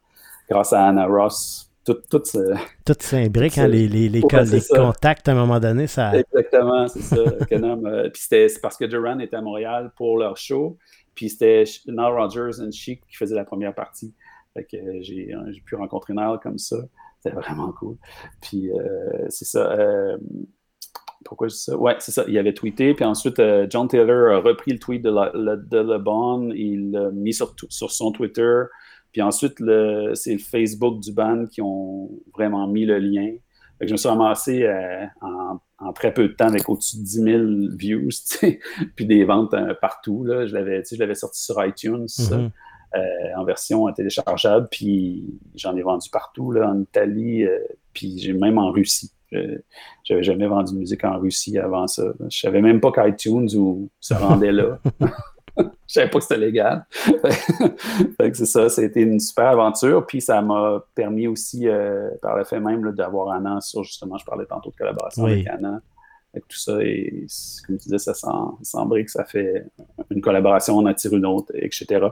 grâce à Anna Ross. Tout, tout, tout s'imbrique, hein, les, les, les, les contacts à un moment donné. Ça... Exactement, c'est ça. euh, puis c'est parce que Duran était à Montréal pour leur show, puis c'était Nile Rogers et Chic qui faisaient la première partie. Fait que euh, j'ai pu rencontrer Nile comme ça. C'était vraiment cool. Puis euh, c'est ça pourquoi je dis ça? Ouais, c'est ça. Il avait tweeté, puis ensuite, euh, John Taylor a repris le tweet de, LeBron, il l'a mis sur, sur, son Twitter, puis ensuite, c'est le Facebook du band qui ont vraiment mis le lien. je me suis ramassé euh, en, très peu de temps avec au-dessus de 10 000 views, puis des ventes euh, partout. Là. Je l'avais sorti sur iTunes. Mm-hmm. en version téléchargeable, puis j'en ai vendu partout, là, en Italie, puis j'ai même en Russie. J'avais jamais vendu de musique en Russie avant ça. Je savais même pas qu'iTunes ou se rendait là. je savais pas que c'était légal. c'est ça, c'était une super aventure. Puis ça m'a permis aussi, euh, par le fait même, d'avoir un an sur, justement, je parlais tantôt de collaboration avec Anna. Avec tout ça, et comme tu disais, ça semblerait que ça fait une collaboration, on attire une autre, etc.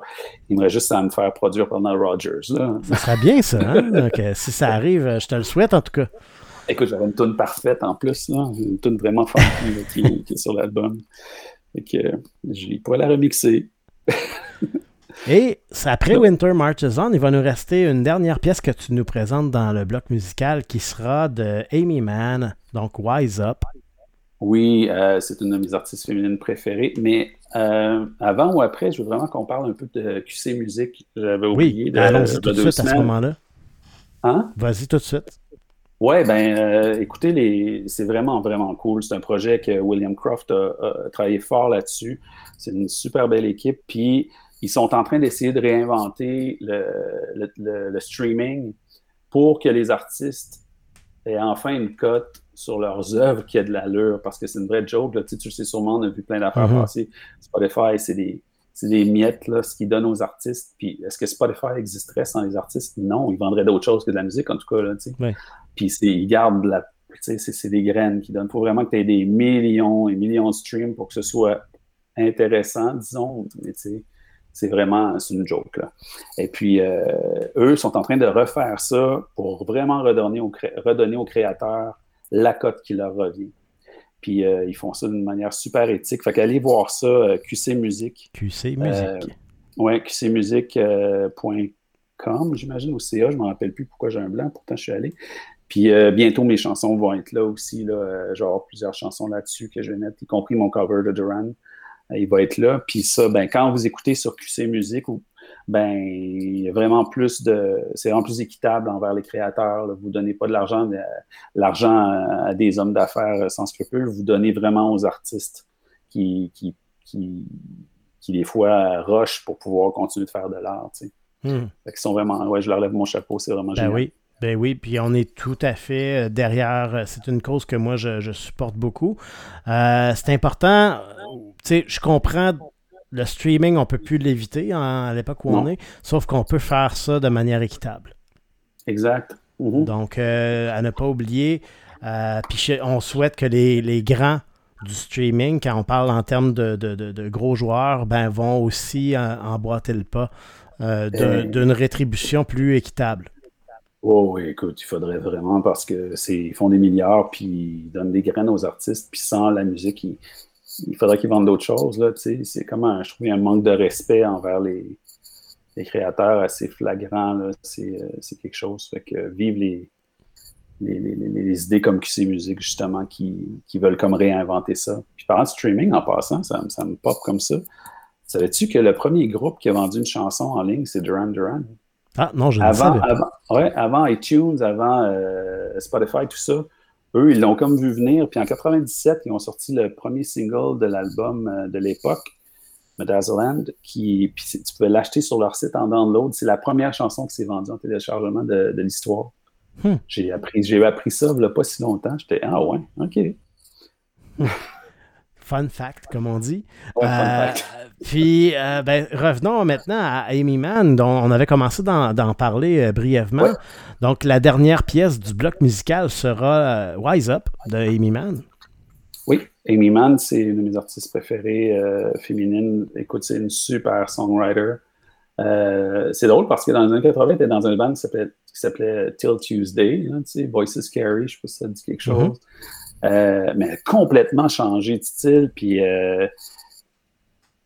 Il me reste juste à me faire produire Nile Rogers. Ça serait bien, ça. Hein? si ça arrive, je te le souhaite en tout cas. Écoute, j'avais une tune parfaite en plus, là. une tune vraiment forte qui, est sur l'album. Et que je pourrais la remixer. Et après Winter Marches On, il va nous rester une dernière pièce que tu nous présentes dans le bloc musical qui sera de Amy Mann, donc Wise Up. Oui, euh, c'est une de mes artistes féminines préférées, mais Euh, avant ou après, je veux vraiment qu'on parle un peu de QC Musique. J'avais oublié oui, de, allons-y tout de suite à ce moment-là. Hein? Vas-y tout de suite. Oui, ben, euh, écoutez, les... c'est vraiment, vraiment cool. C'est un projet que William Croft a, a travaillé fort là-dessus. C'est une super belle équipe. Puis, ils sont en train d'essayer de réinventer le, le, le, streaming pour que les artistes aient enfin une cote sur leurs œuvres qui a de l'allure, parce que c'est une vraie joke. Là. Tu, sais, tu sais sûrement, on a vu plein d'affaires mm -hmm. passer. Spotify, c'est des, des miettes, là, ce qu'ils donnent aux artistes. Puis est-ce que Spotify existerait sans les artistes? Non, ils vendraient d'autres choses que de la musique, en tout cas. Là, tu sais. ouais. Puis ils gardent la. C'est des graines qui donnent. Il faut vraiment que tu aies des millions et millions de streams pour que ce soit intéressant, disons. Mais tu sais, c'est vraiment c'est une joke. Là. Et puis, euh, eux sont en train de refaire ça pour vraiment redonner, au, redonner aux créateurs la cote qui leur revient. Puis, euh, ils font ça d'une manière super éthique. Fait qu'allez voir ça, euh, QC Musique. QC Musique. oui, qcmusique.com, j'imagine, au CA. Je ne me rappelle plus pourquoi j'ai un blanc, pourtant je suis allé. Puis bientôt, mes chansons vont être là aussi. Là, genre plusieurs chansons là-dessus que je vais mettre, y compris mon cover de Duran il va être là. Puis ça, ben, quand vous écoutez sur QC Musique, ben, il y a vraiment plus de. C'est vraiment plus équitable envers les créateurs. Là. Vous ne donnez pas de l'argent, l'argent à des hommes d'affaires sans scrupules, vous donnez vraiment aux artistes qui, qui, qui, qui des fois rushent pour pouvoir continuer de faire de l'art. Tu sais. Hmm. Fait sont vraiment. Ouais, je leur lève mon chapeau, c'est vraiment ben génial. Oui. Ben oui, puis on est tout à fait derrière. C'est une cause que moi, je, je supporte beaucoup. Euh, c'est important. Tu sais, je comprends le streaming, on peut plus l'éviter hein, à l'époque où Non. on est, sauf qu'on peut faire ça de manière équitable. Exact. Mhm. Donc, euh, à ne pas oublier. Euh, puis on souhaite que les, les grands du streaming, quand on parle en termes de, de- de- de gros joueurs, ben, vont aussi euh, emboîter le pas euh, d'un- Euh. d'une rétribution plus équitable. Oh, oui, écoute, il faudrait vraiment parce que c'est font des milliards puis ils donnent des graines aux artistes puis sans la musique, il, faudrait qu'ils vendent d'autres choses c'est comme je trouve un manque de respect envers les, créateurs assez flagrant euh, c'est quelque chose. Fait que vive les idées comme QC Musique justement qui, veulent comme réinventer ça. Puis parlant de streaming en passant, ça, ça me pop comme ça. Savais-tu que le premier groupe qui a vendu une chanson en ligne, c'est Duran Duran? Ah non, je ne avant, savais pas. avant, ouais, avant iTunes, avant euh, Spotify, tout ça, eux, ils l'ont comme vu venir. Puis en 97, ils ont sorti le premier single de l'album euh, de l'époque, Medazzaland, qui puis tu pouvais l'acheter sur leur site en download. C'est la première chanson qui s'est vendue en téléchargement de, de l'histoire. Hmm. J'ai appris, j'ai appris ça il n'y a pas si longtemps. J'étais Ah ouais, OK. Fun fact, comme on dit. Euh, puis, euh, ben, revenons maintenant à Amy Mann, dont on avait commencé d'en parler euh, brièvement. Ouais. Donc, la dernière pièce du bloc musical sera Wise Up de Amy Mann. Oui, Amy Mann, c'est une de mes artistes préférées féminines. Écoute, c'est une super songwriter. C'est drôle parce que dans les années 80, elle était dans un band qui s'appelait, Till Tuesday, hein, tu sais, Voices Carry, je sais pas si ça dit quelque chose. Mhm. Euh, mais elle a complètement changé de style, puis euh,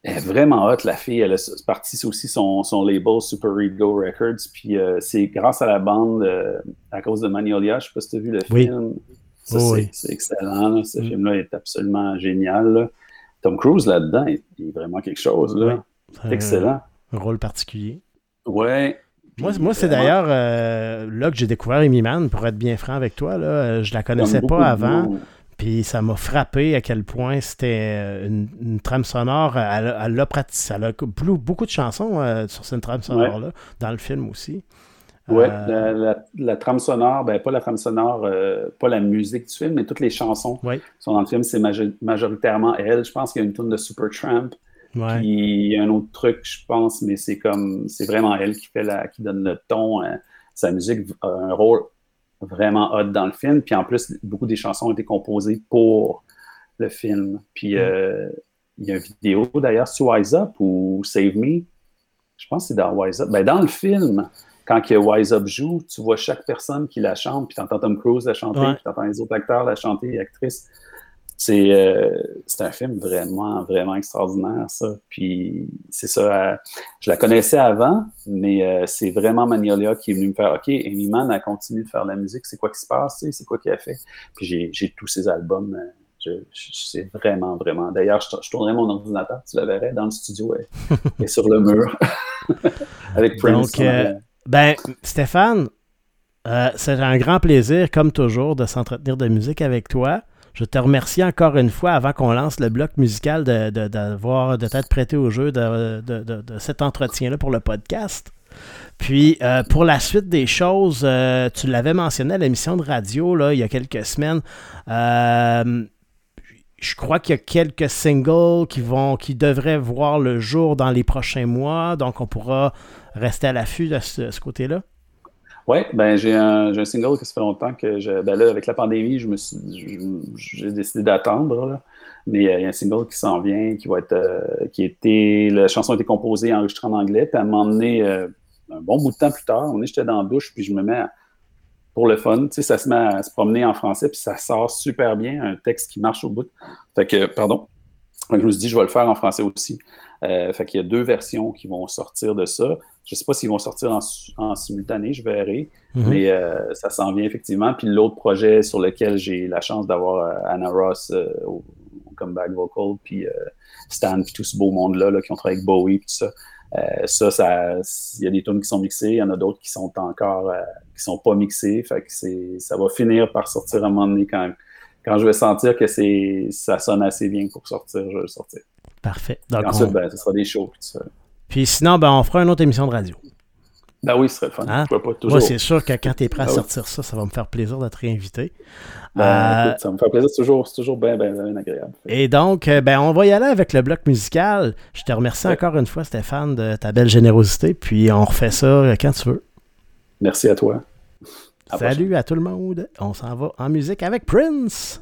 elle est vraiment hot, la fille. Elle a parti aussi son, son label Super Ego Records, puis euh, c'est grâce à la bande, à cause de Magnolia, je sais pas si tu as vu le Oui. film. Ça, Oui, c'est, oui. c'est excellent. là. Ce Mm. film-là est absolument génial. là. Tom Cruise là-dedans, il est vraiment quelque chose. Là. Oui. Excellent. Un rôle particulier. Ouais. Moi, Puis moi c'est vraiment, d'ailleurs euh, là que j'ai découvert Amy pour être bien franc avec toi. Là, Euh, je la connaissais pas avant. Puis ça m'a frappé à quel point c'était euh, une, une trame sonore. Elle, a- elle a beaucoup, de chansons euh, sur cette trame sonore-là, dans le film aussi. Euh, la, la- la trame sonore, ben pas la trame sonore, euh, pas la musique du film, mais toutes les chansons Oui. qui sont dans le film, c'est majo- majoritairement elle. Je pense qu'il y a une tune de Supertramp, ouais. puis il y a un autre truc, je pense, mais c'est comme, c'est vraiment elle qui fait la, qui donne le ton. hein. Sa musique a un rôle vraiment hot dans le film, puis en plus, beaucoup des chansons ont été composées pour le film. Puis Mm. euh, il y a une vidéo d'ailleurs sur Wise Up ou Save Me. Je pense que c'est dans Wise Up. Ben, dans le film, quand que Wise Up joue, tu vois chaque personne qui la chante, puis tu entends Tom Cruise la chanter, Ouais. puis tu entends les autres acteurs la chanter, actrices. C'est euh, c'est un film vraiment, vraiment extraordinaire, ça. Puis c'est ça. euh, je la connaissais avant, mais euh, c'est vraiment Magnolia qui est venu me faire OK, Amy Mann a continué de faire de la musique, c'est quoi qui se passe, c'est quoi qu'elle a fait? Puis j'ai tous ses albums, c'est vraiment, vraiment. D'ailleurs, je, tournerais mon ordinateur, tu le verrais dans le studio et, sur le mur avec Prince. Donc, ben, Stéphane, c'est un grand plaisir, comme toujours, de s'entretenir de musique avec toi. Je te remercie encore une fois, avant qu'on lance le bloc musical, de, de, de t'être prêté au jeu de, cet entretien-là pour le podcast. Puis, euh, pour la suite des choses, euh, tu l'avais mentionné à l'émission de radio il y a quelques semaines. Euh, je crois qu'il y a quelques singles qui vont qui devraient voir le jour dans les prochains mois, donc on pourra rester à l'affût de ce côté-là. Oui, ben j'ai un, un, single que ça fait longtemps que je. Ben là, avec la pandémie, je me j'ai décidé d'attendre. Mais euh, il y a un single qui s'en vient, qui va être euh, qui était. La chanson a été composée et enregistrée en anglais. Puis m'a emmené euh, un bon bout de temps plus tard. On est j'étais dans la douche, puis je me mets pour le fun. Tu sais, ça se met à se promener en français, puis ça sort super bien, un texte qui marche au bout. Fait que, pardon. je me suis dit, je vais le faire en français aussi. Euh, fait qu'il y a deux versions qui vont sortir de ça. Je ne sais pas s'ils vont sortir en, simultané, je verrai, mhm. mais euh, ça s'en vient effectivement. Puis l'autre projet sur lequel j'ai la chance d'avoir euh, Anna Ross au, comeback vocal, puis Stan, puis tout ce beau monde-là là, qui ont travaillé avec Bowie, puis tout ça. ça, ça, il y a des tunes qui sont mixées, il y en a d'autres qui sont encore, qui sont pas mixées. Fait que c'est, ça va finir par sortir à un moment donné quand, quand je vais sentir que c'est, ça sonne assez bien pour sortir, je vais le sortir. Parfait. Donc, ensuite, ben, ce sera des shows. Puis sinon, ben, on fera une autre émission de radio. Ben oui, ce serait fun. Hein? Pas toujours... Moi, c'est sûr que quand tu es prêt à ben sortir ça, ça va me faire plaisir d'être réinvité. Ben, euh, ça me fait plaisir, c'est toujours, toujours bien, bien, agréable. Et donc, euh, ben, on va y aller avec le bloc musical. Je te remercie encore une fois, Stéphane, de ta belle générosité. Puis on refait ça euh, quand tu veux. Merci à toi. Salut à tout le monde. On s'en va en musique avec Prince.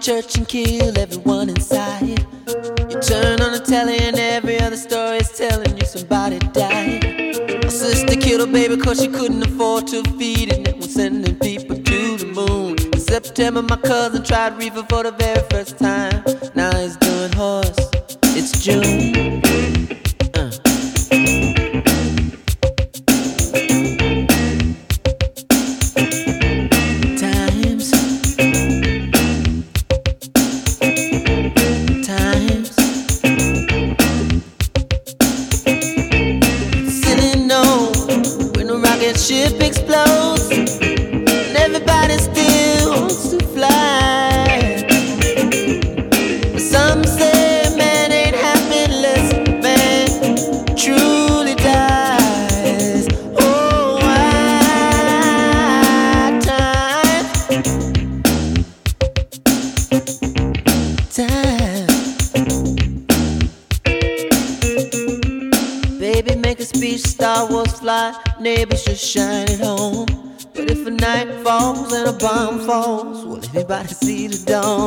Church and kill everyone inside. You turn on the telly and every other story is telling you somebody died. My sister killed her baby cause she couldn't afford to feed it and was sending people to the moon. In September, my cousin tried reefer for the very first time. Everybody see the dawn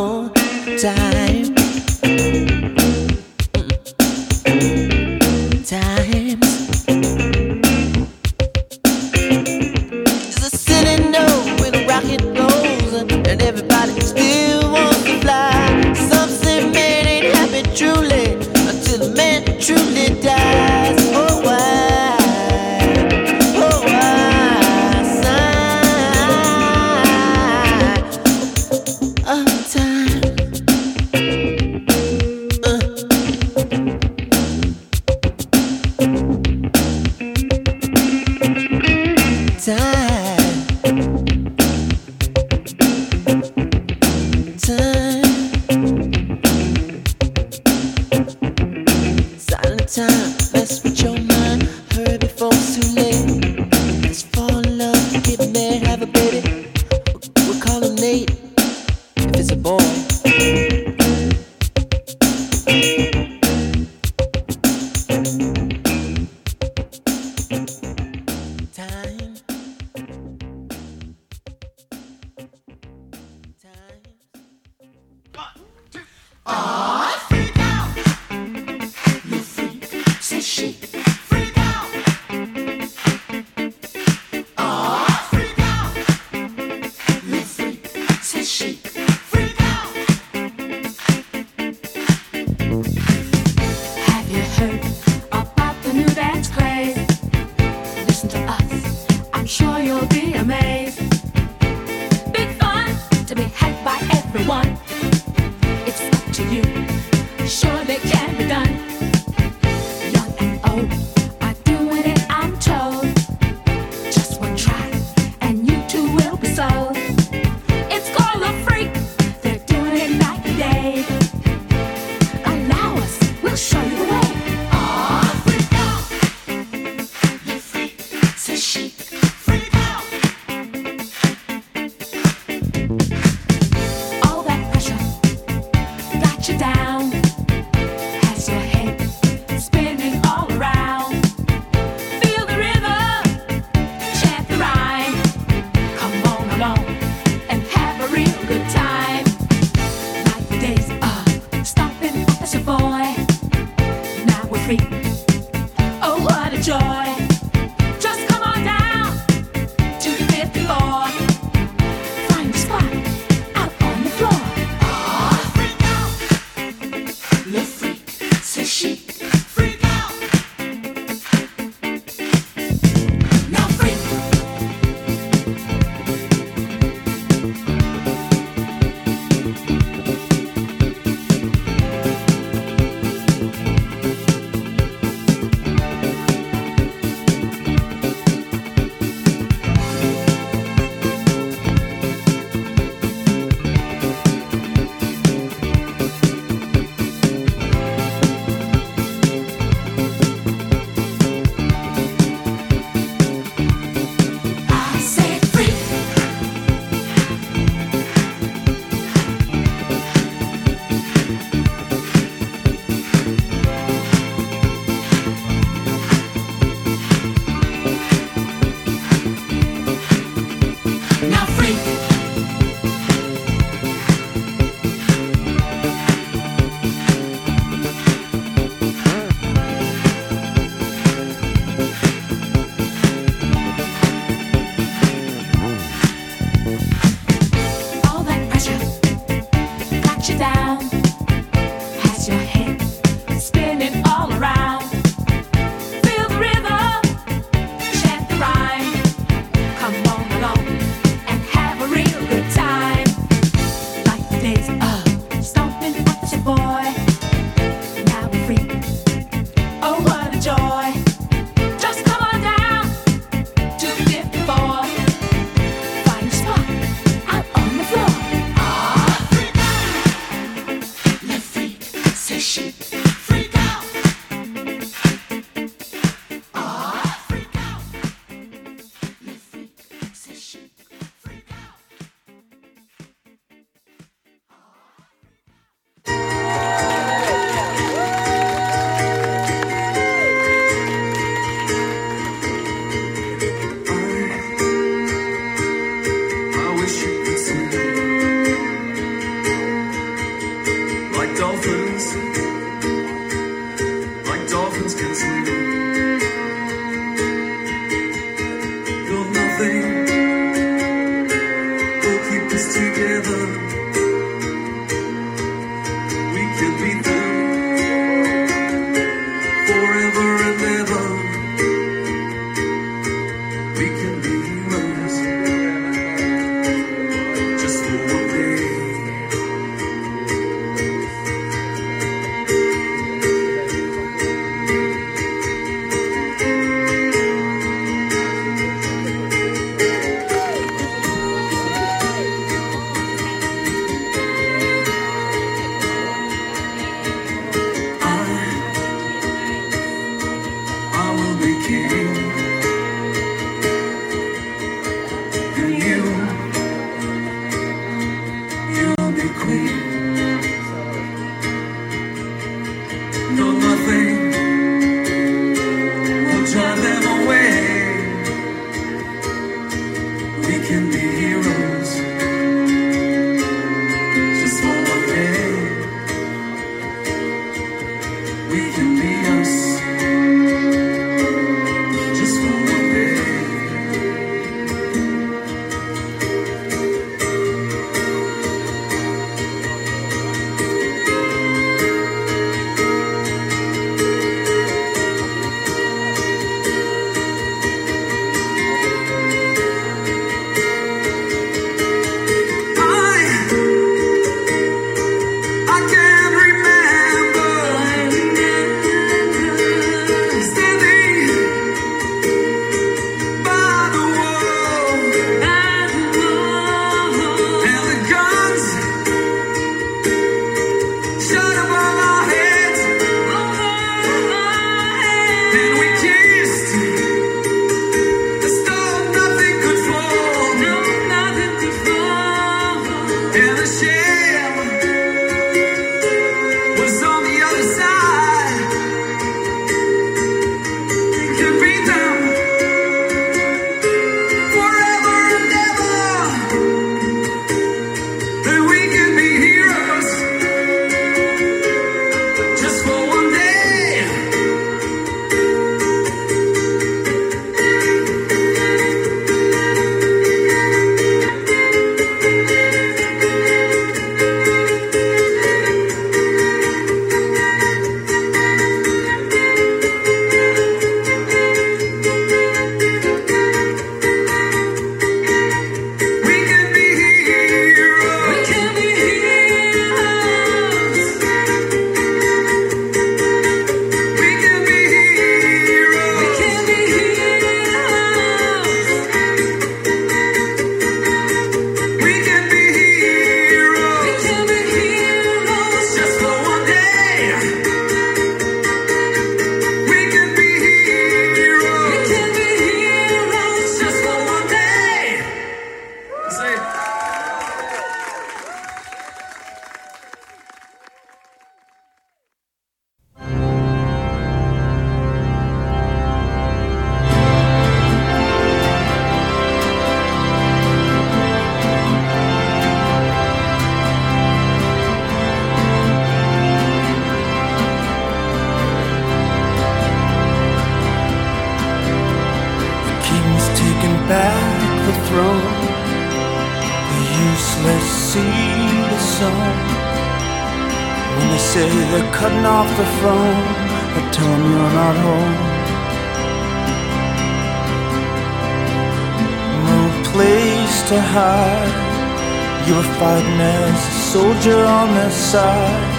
to hide. You were fighting as a soldier on their side.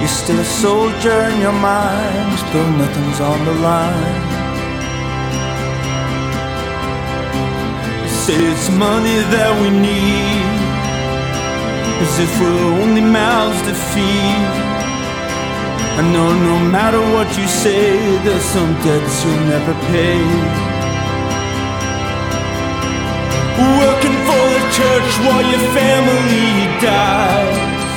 You're still a soldier in your mind, though nothing's on the line. Say it's money that we need As if we're only mouths to feed I know no matter what you say There's some debts you'll never pay Working for the church while your family dies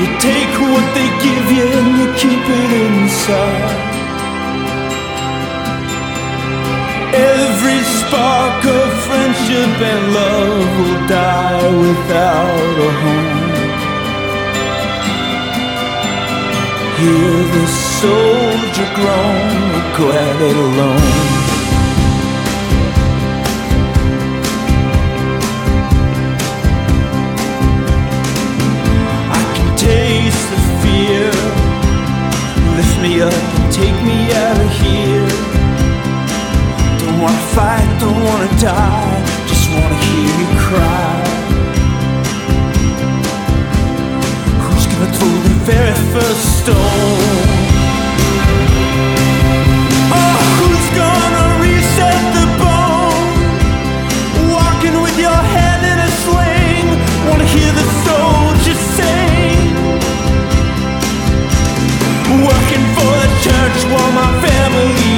You take what they give you and you keep it inside Every spark of friendship and love will die without a home. Hear the soldier groan, glad it alone. Lift me up and take me out of here. Don't wanna fight, don't wanna die, just wanna hear you cry. Who's gonna throw the very first stone? Working for the church while my family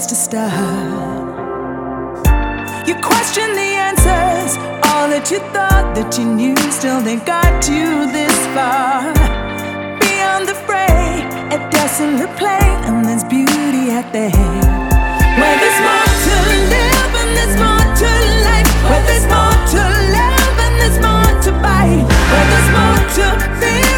place to start. You question the answers, all that you thought that you knew, still they got you this far. Beyond the fray, a desolate plain, and there's beauty at the head. Where there's more to live and there's more to life. Where there's more to love and there's more to bite. Where there's more to feel.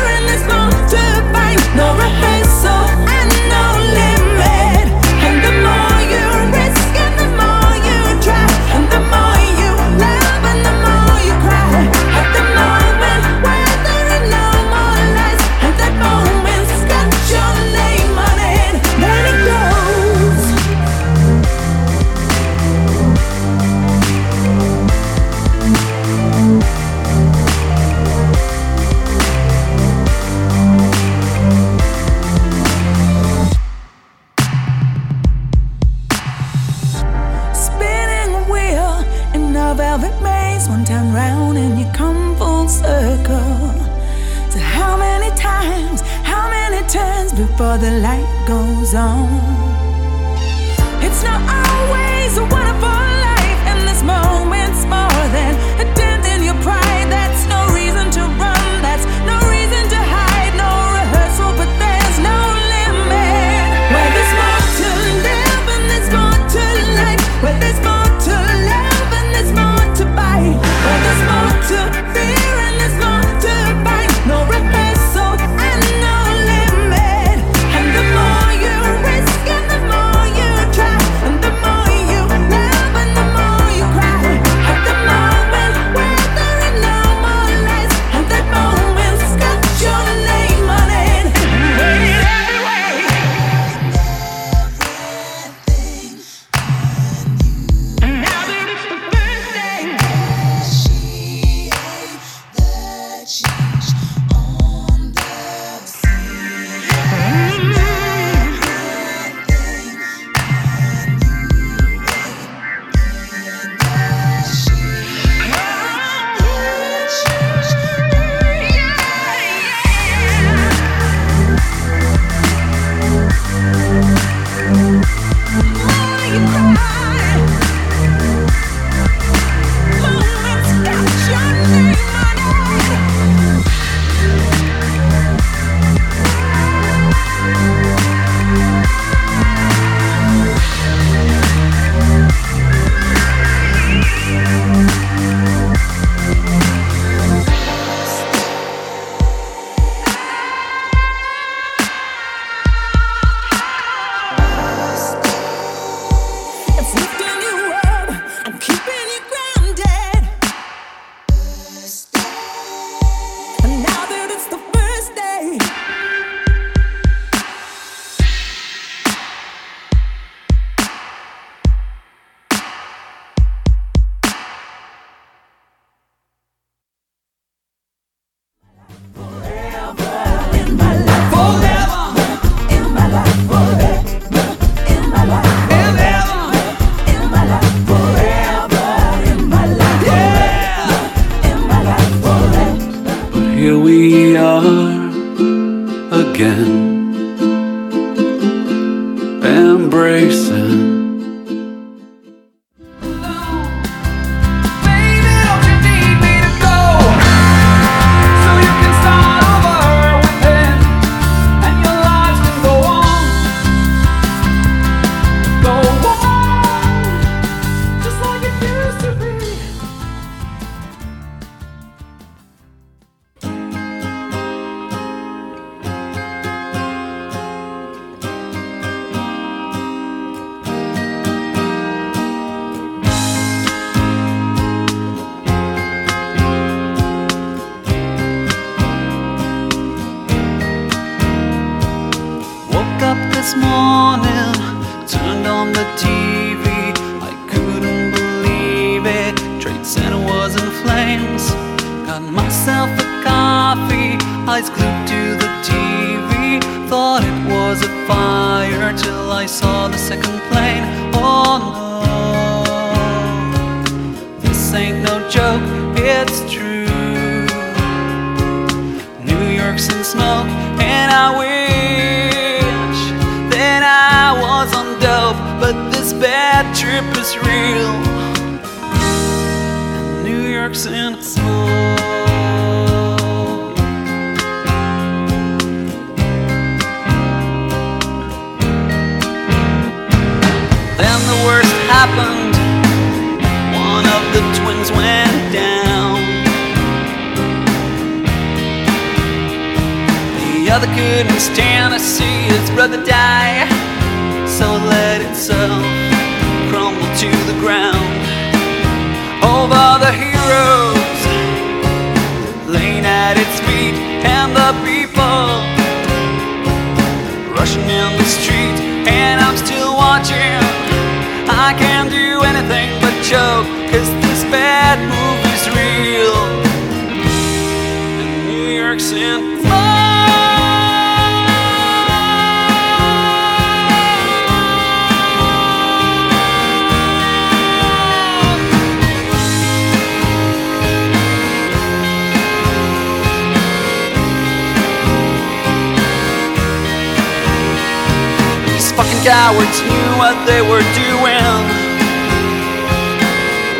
Were doing.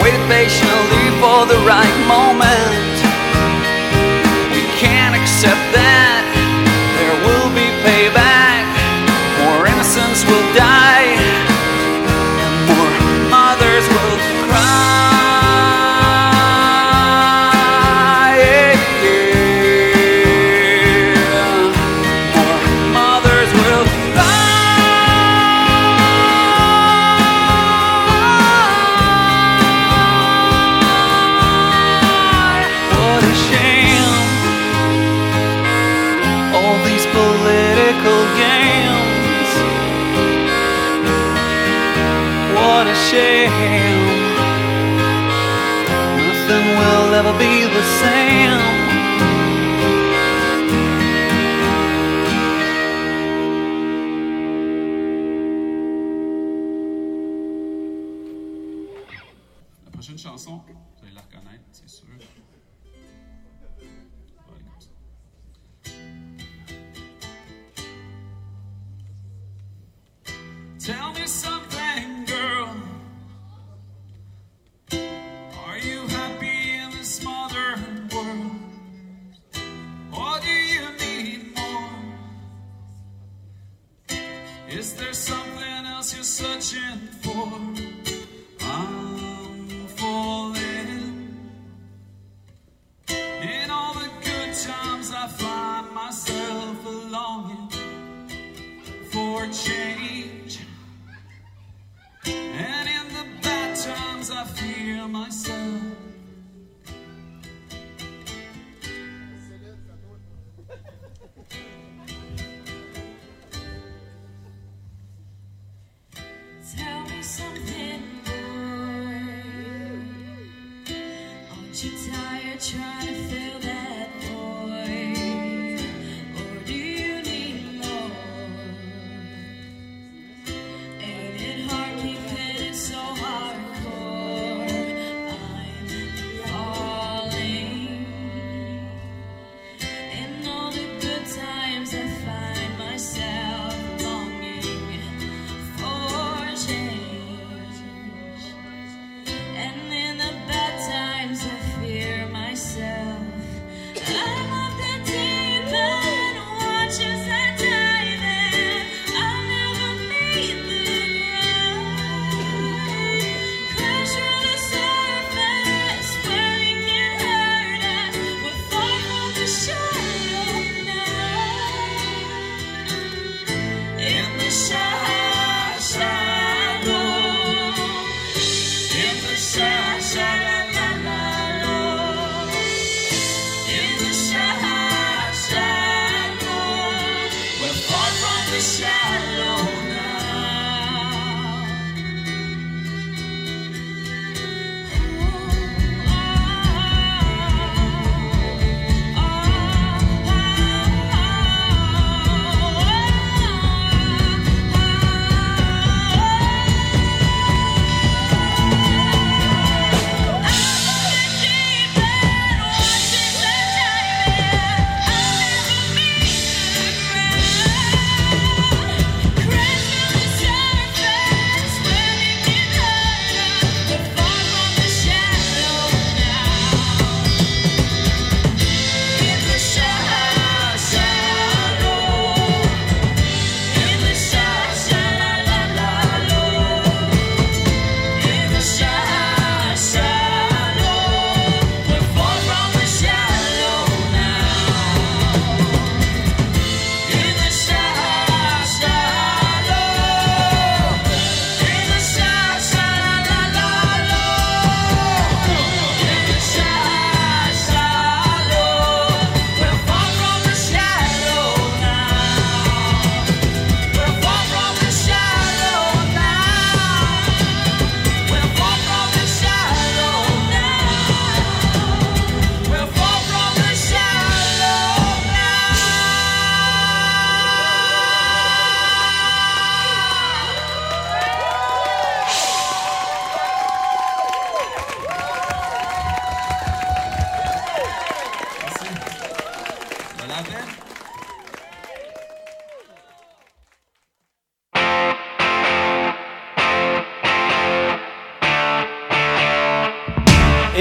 Waited patiently for the right moment.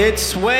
It's wet.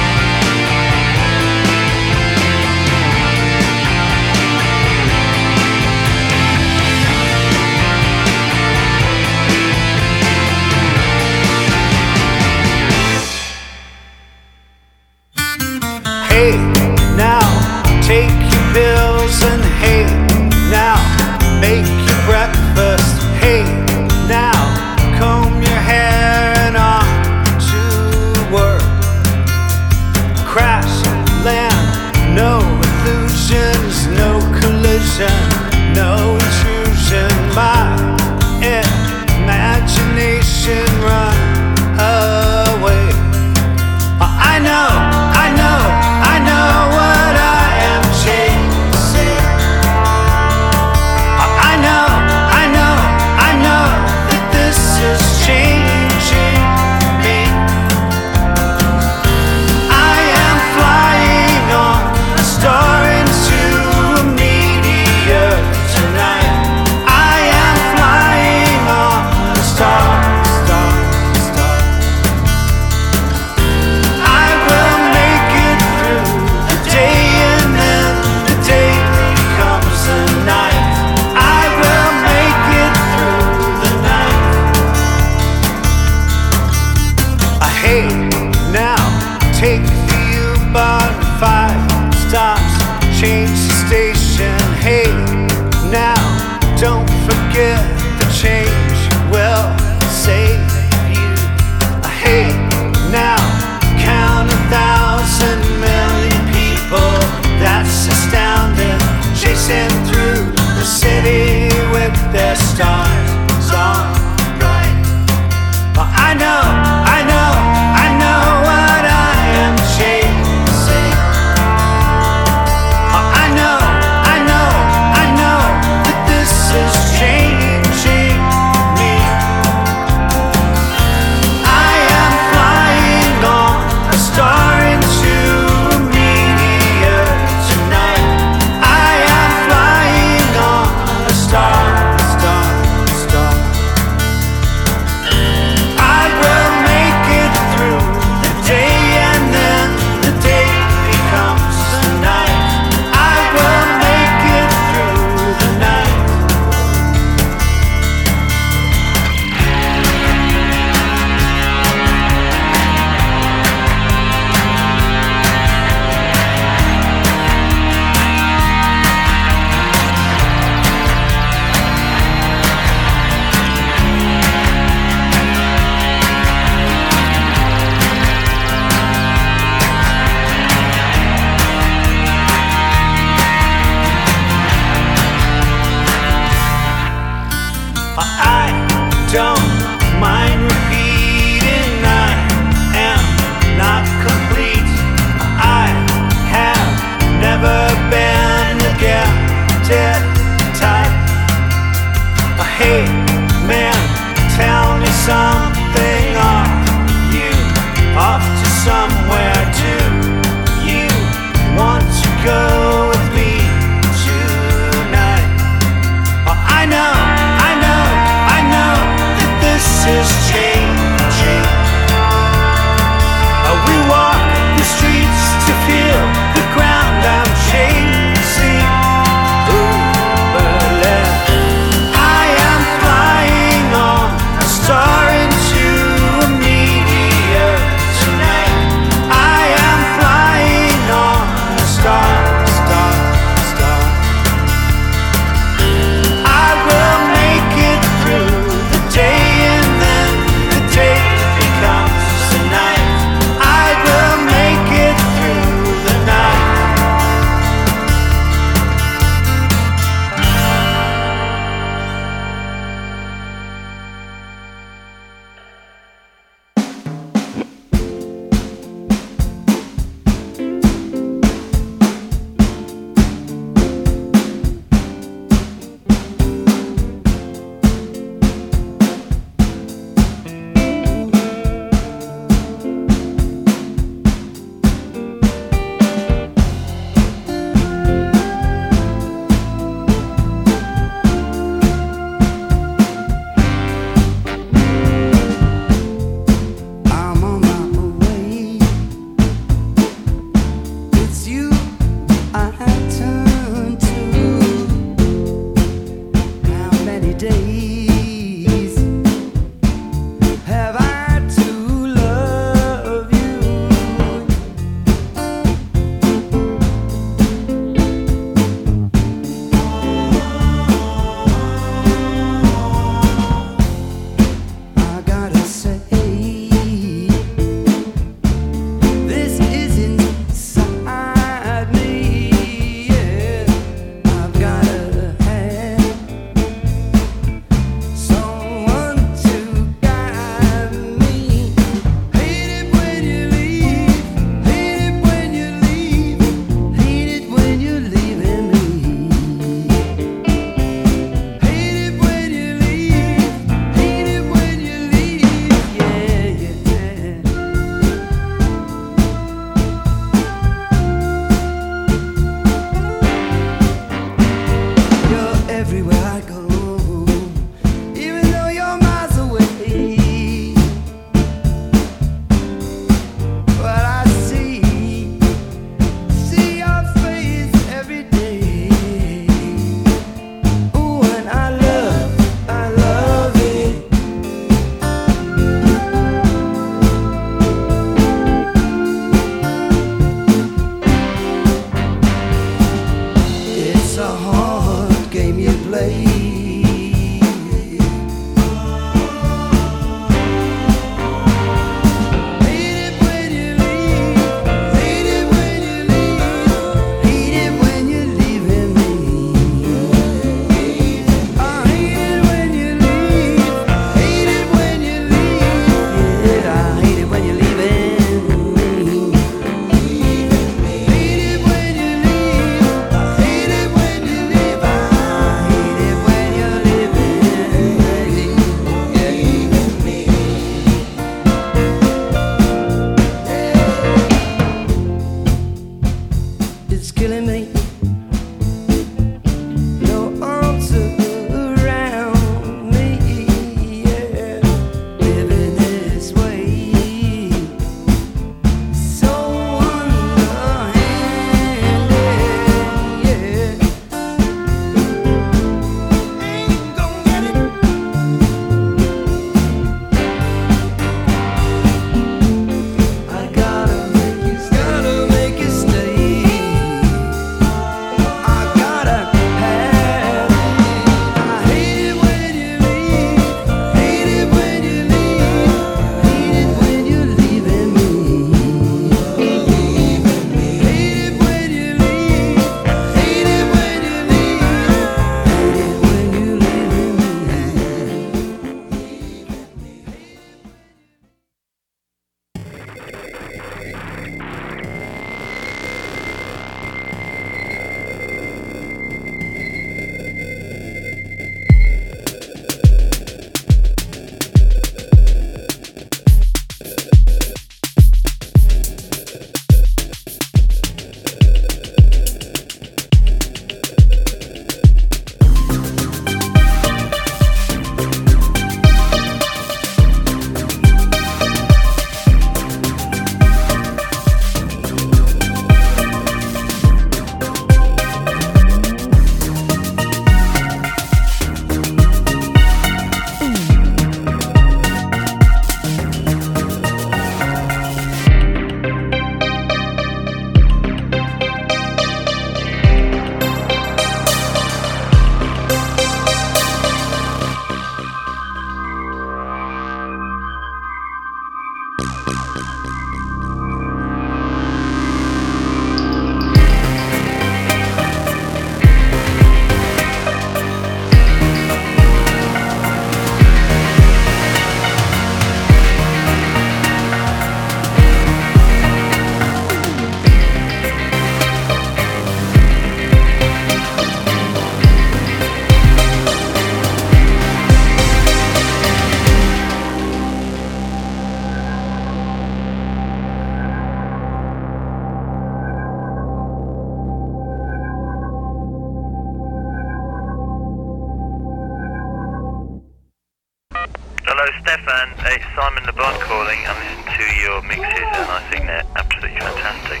It's Simon Le Bon calling. I listened to your mixes and I think they're absolutely fantastic.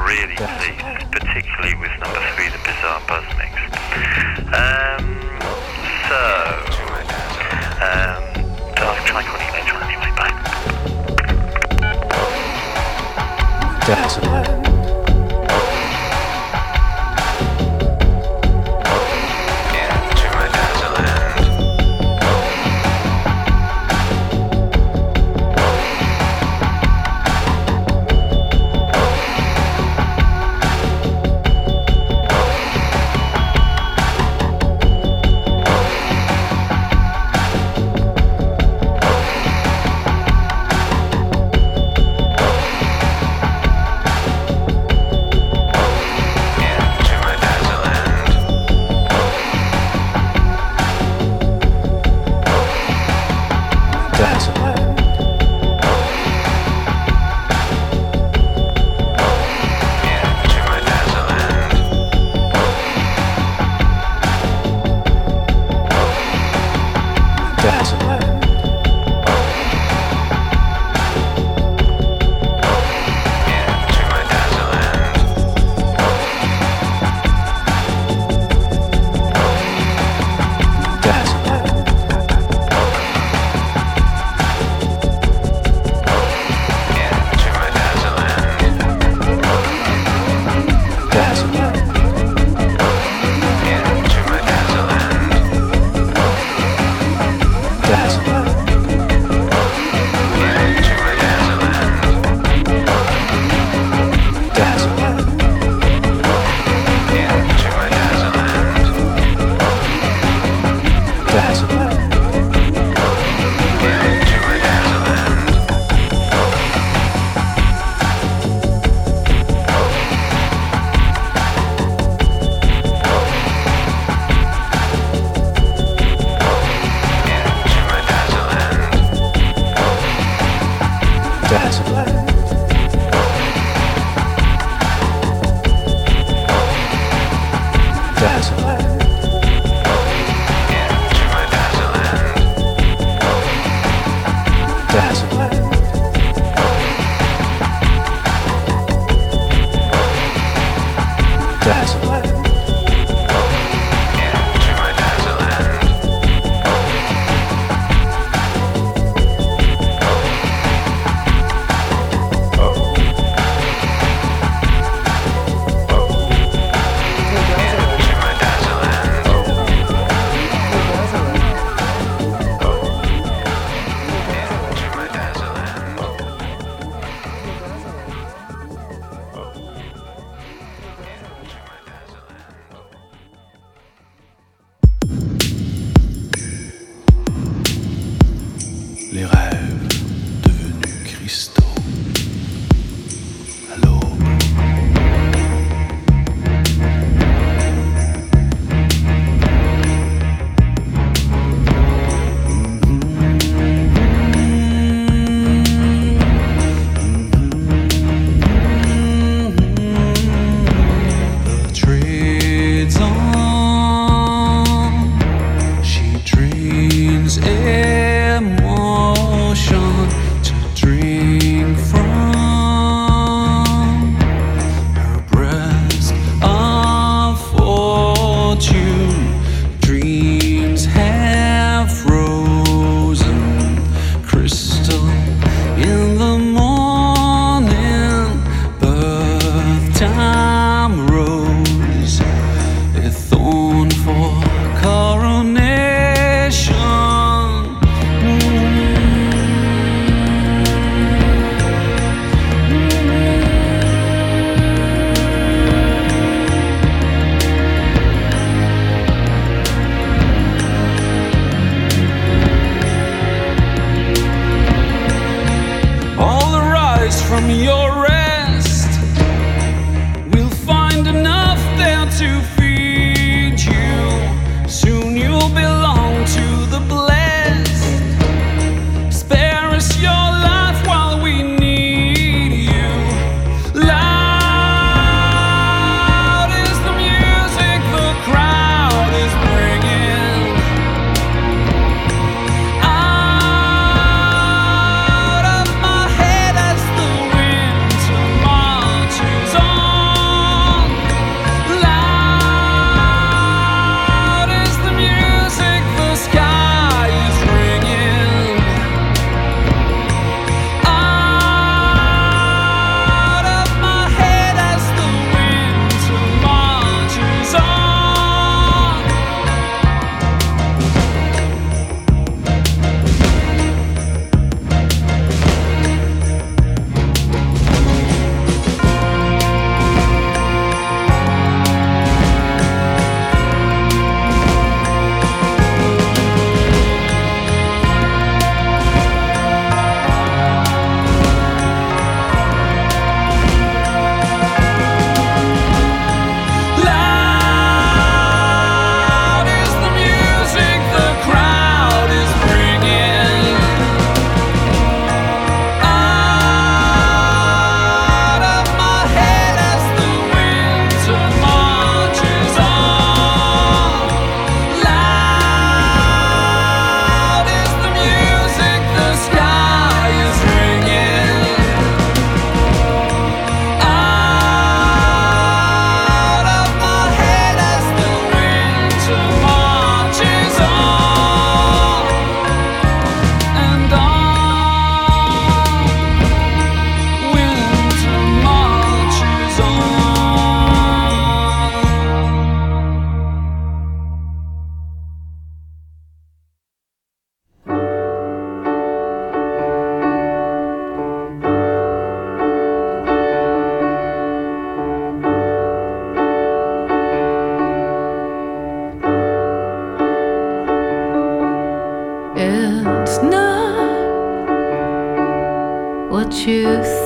Really pleased, particularly with number three, the Bizarre Buzz mix. Um, so, um, I'll try calling you later on anyway. Bye. Les you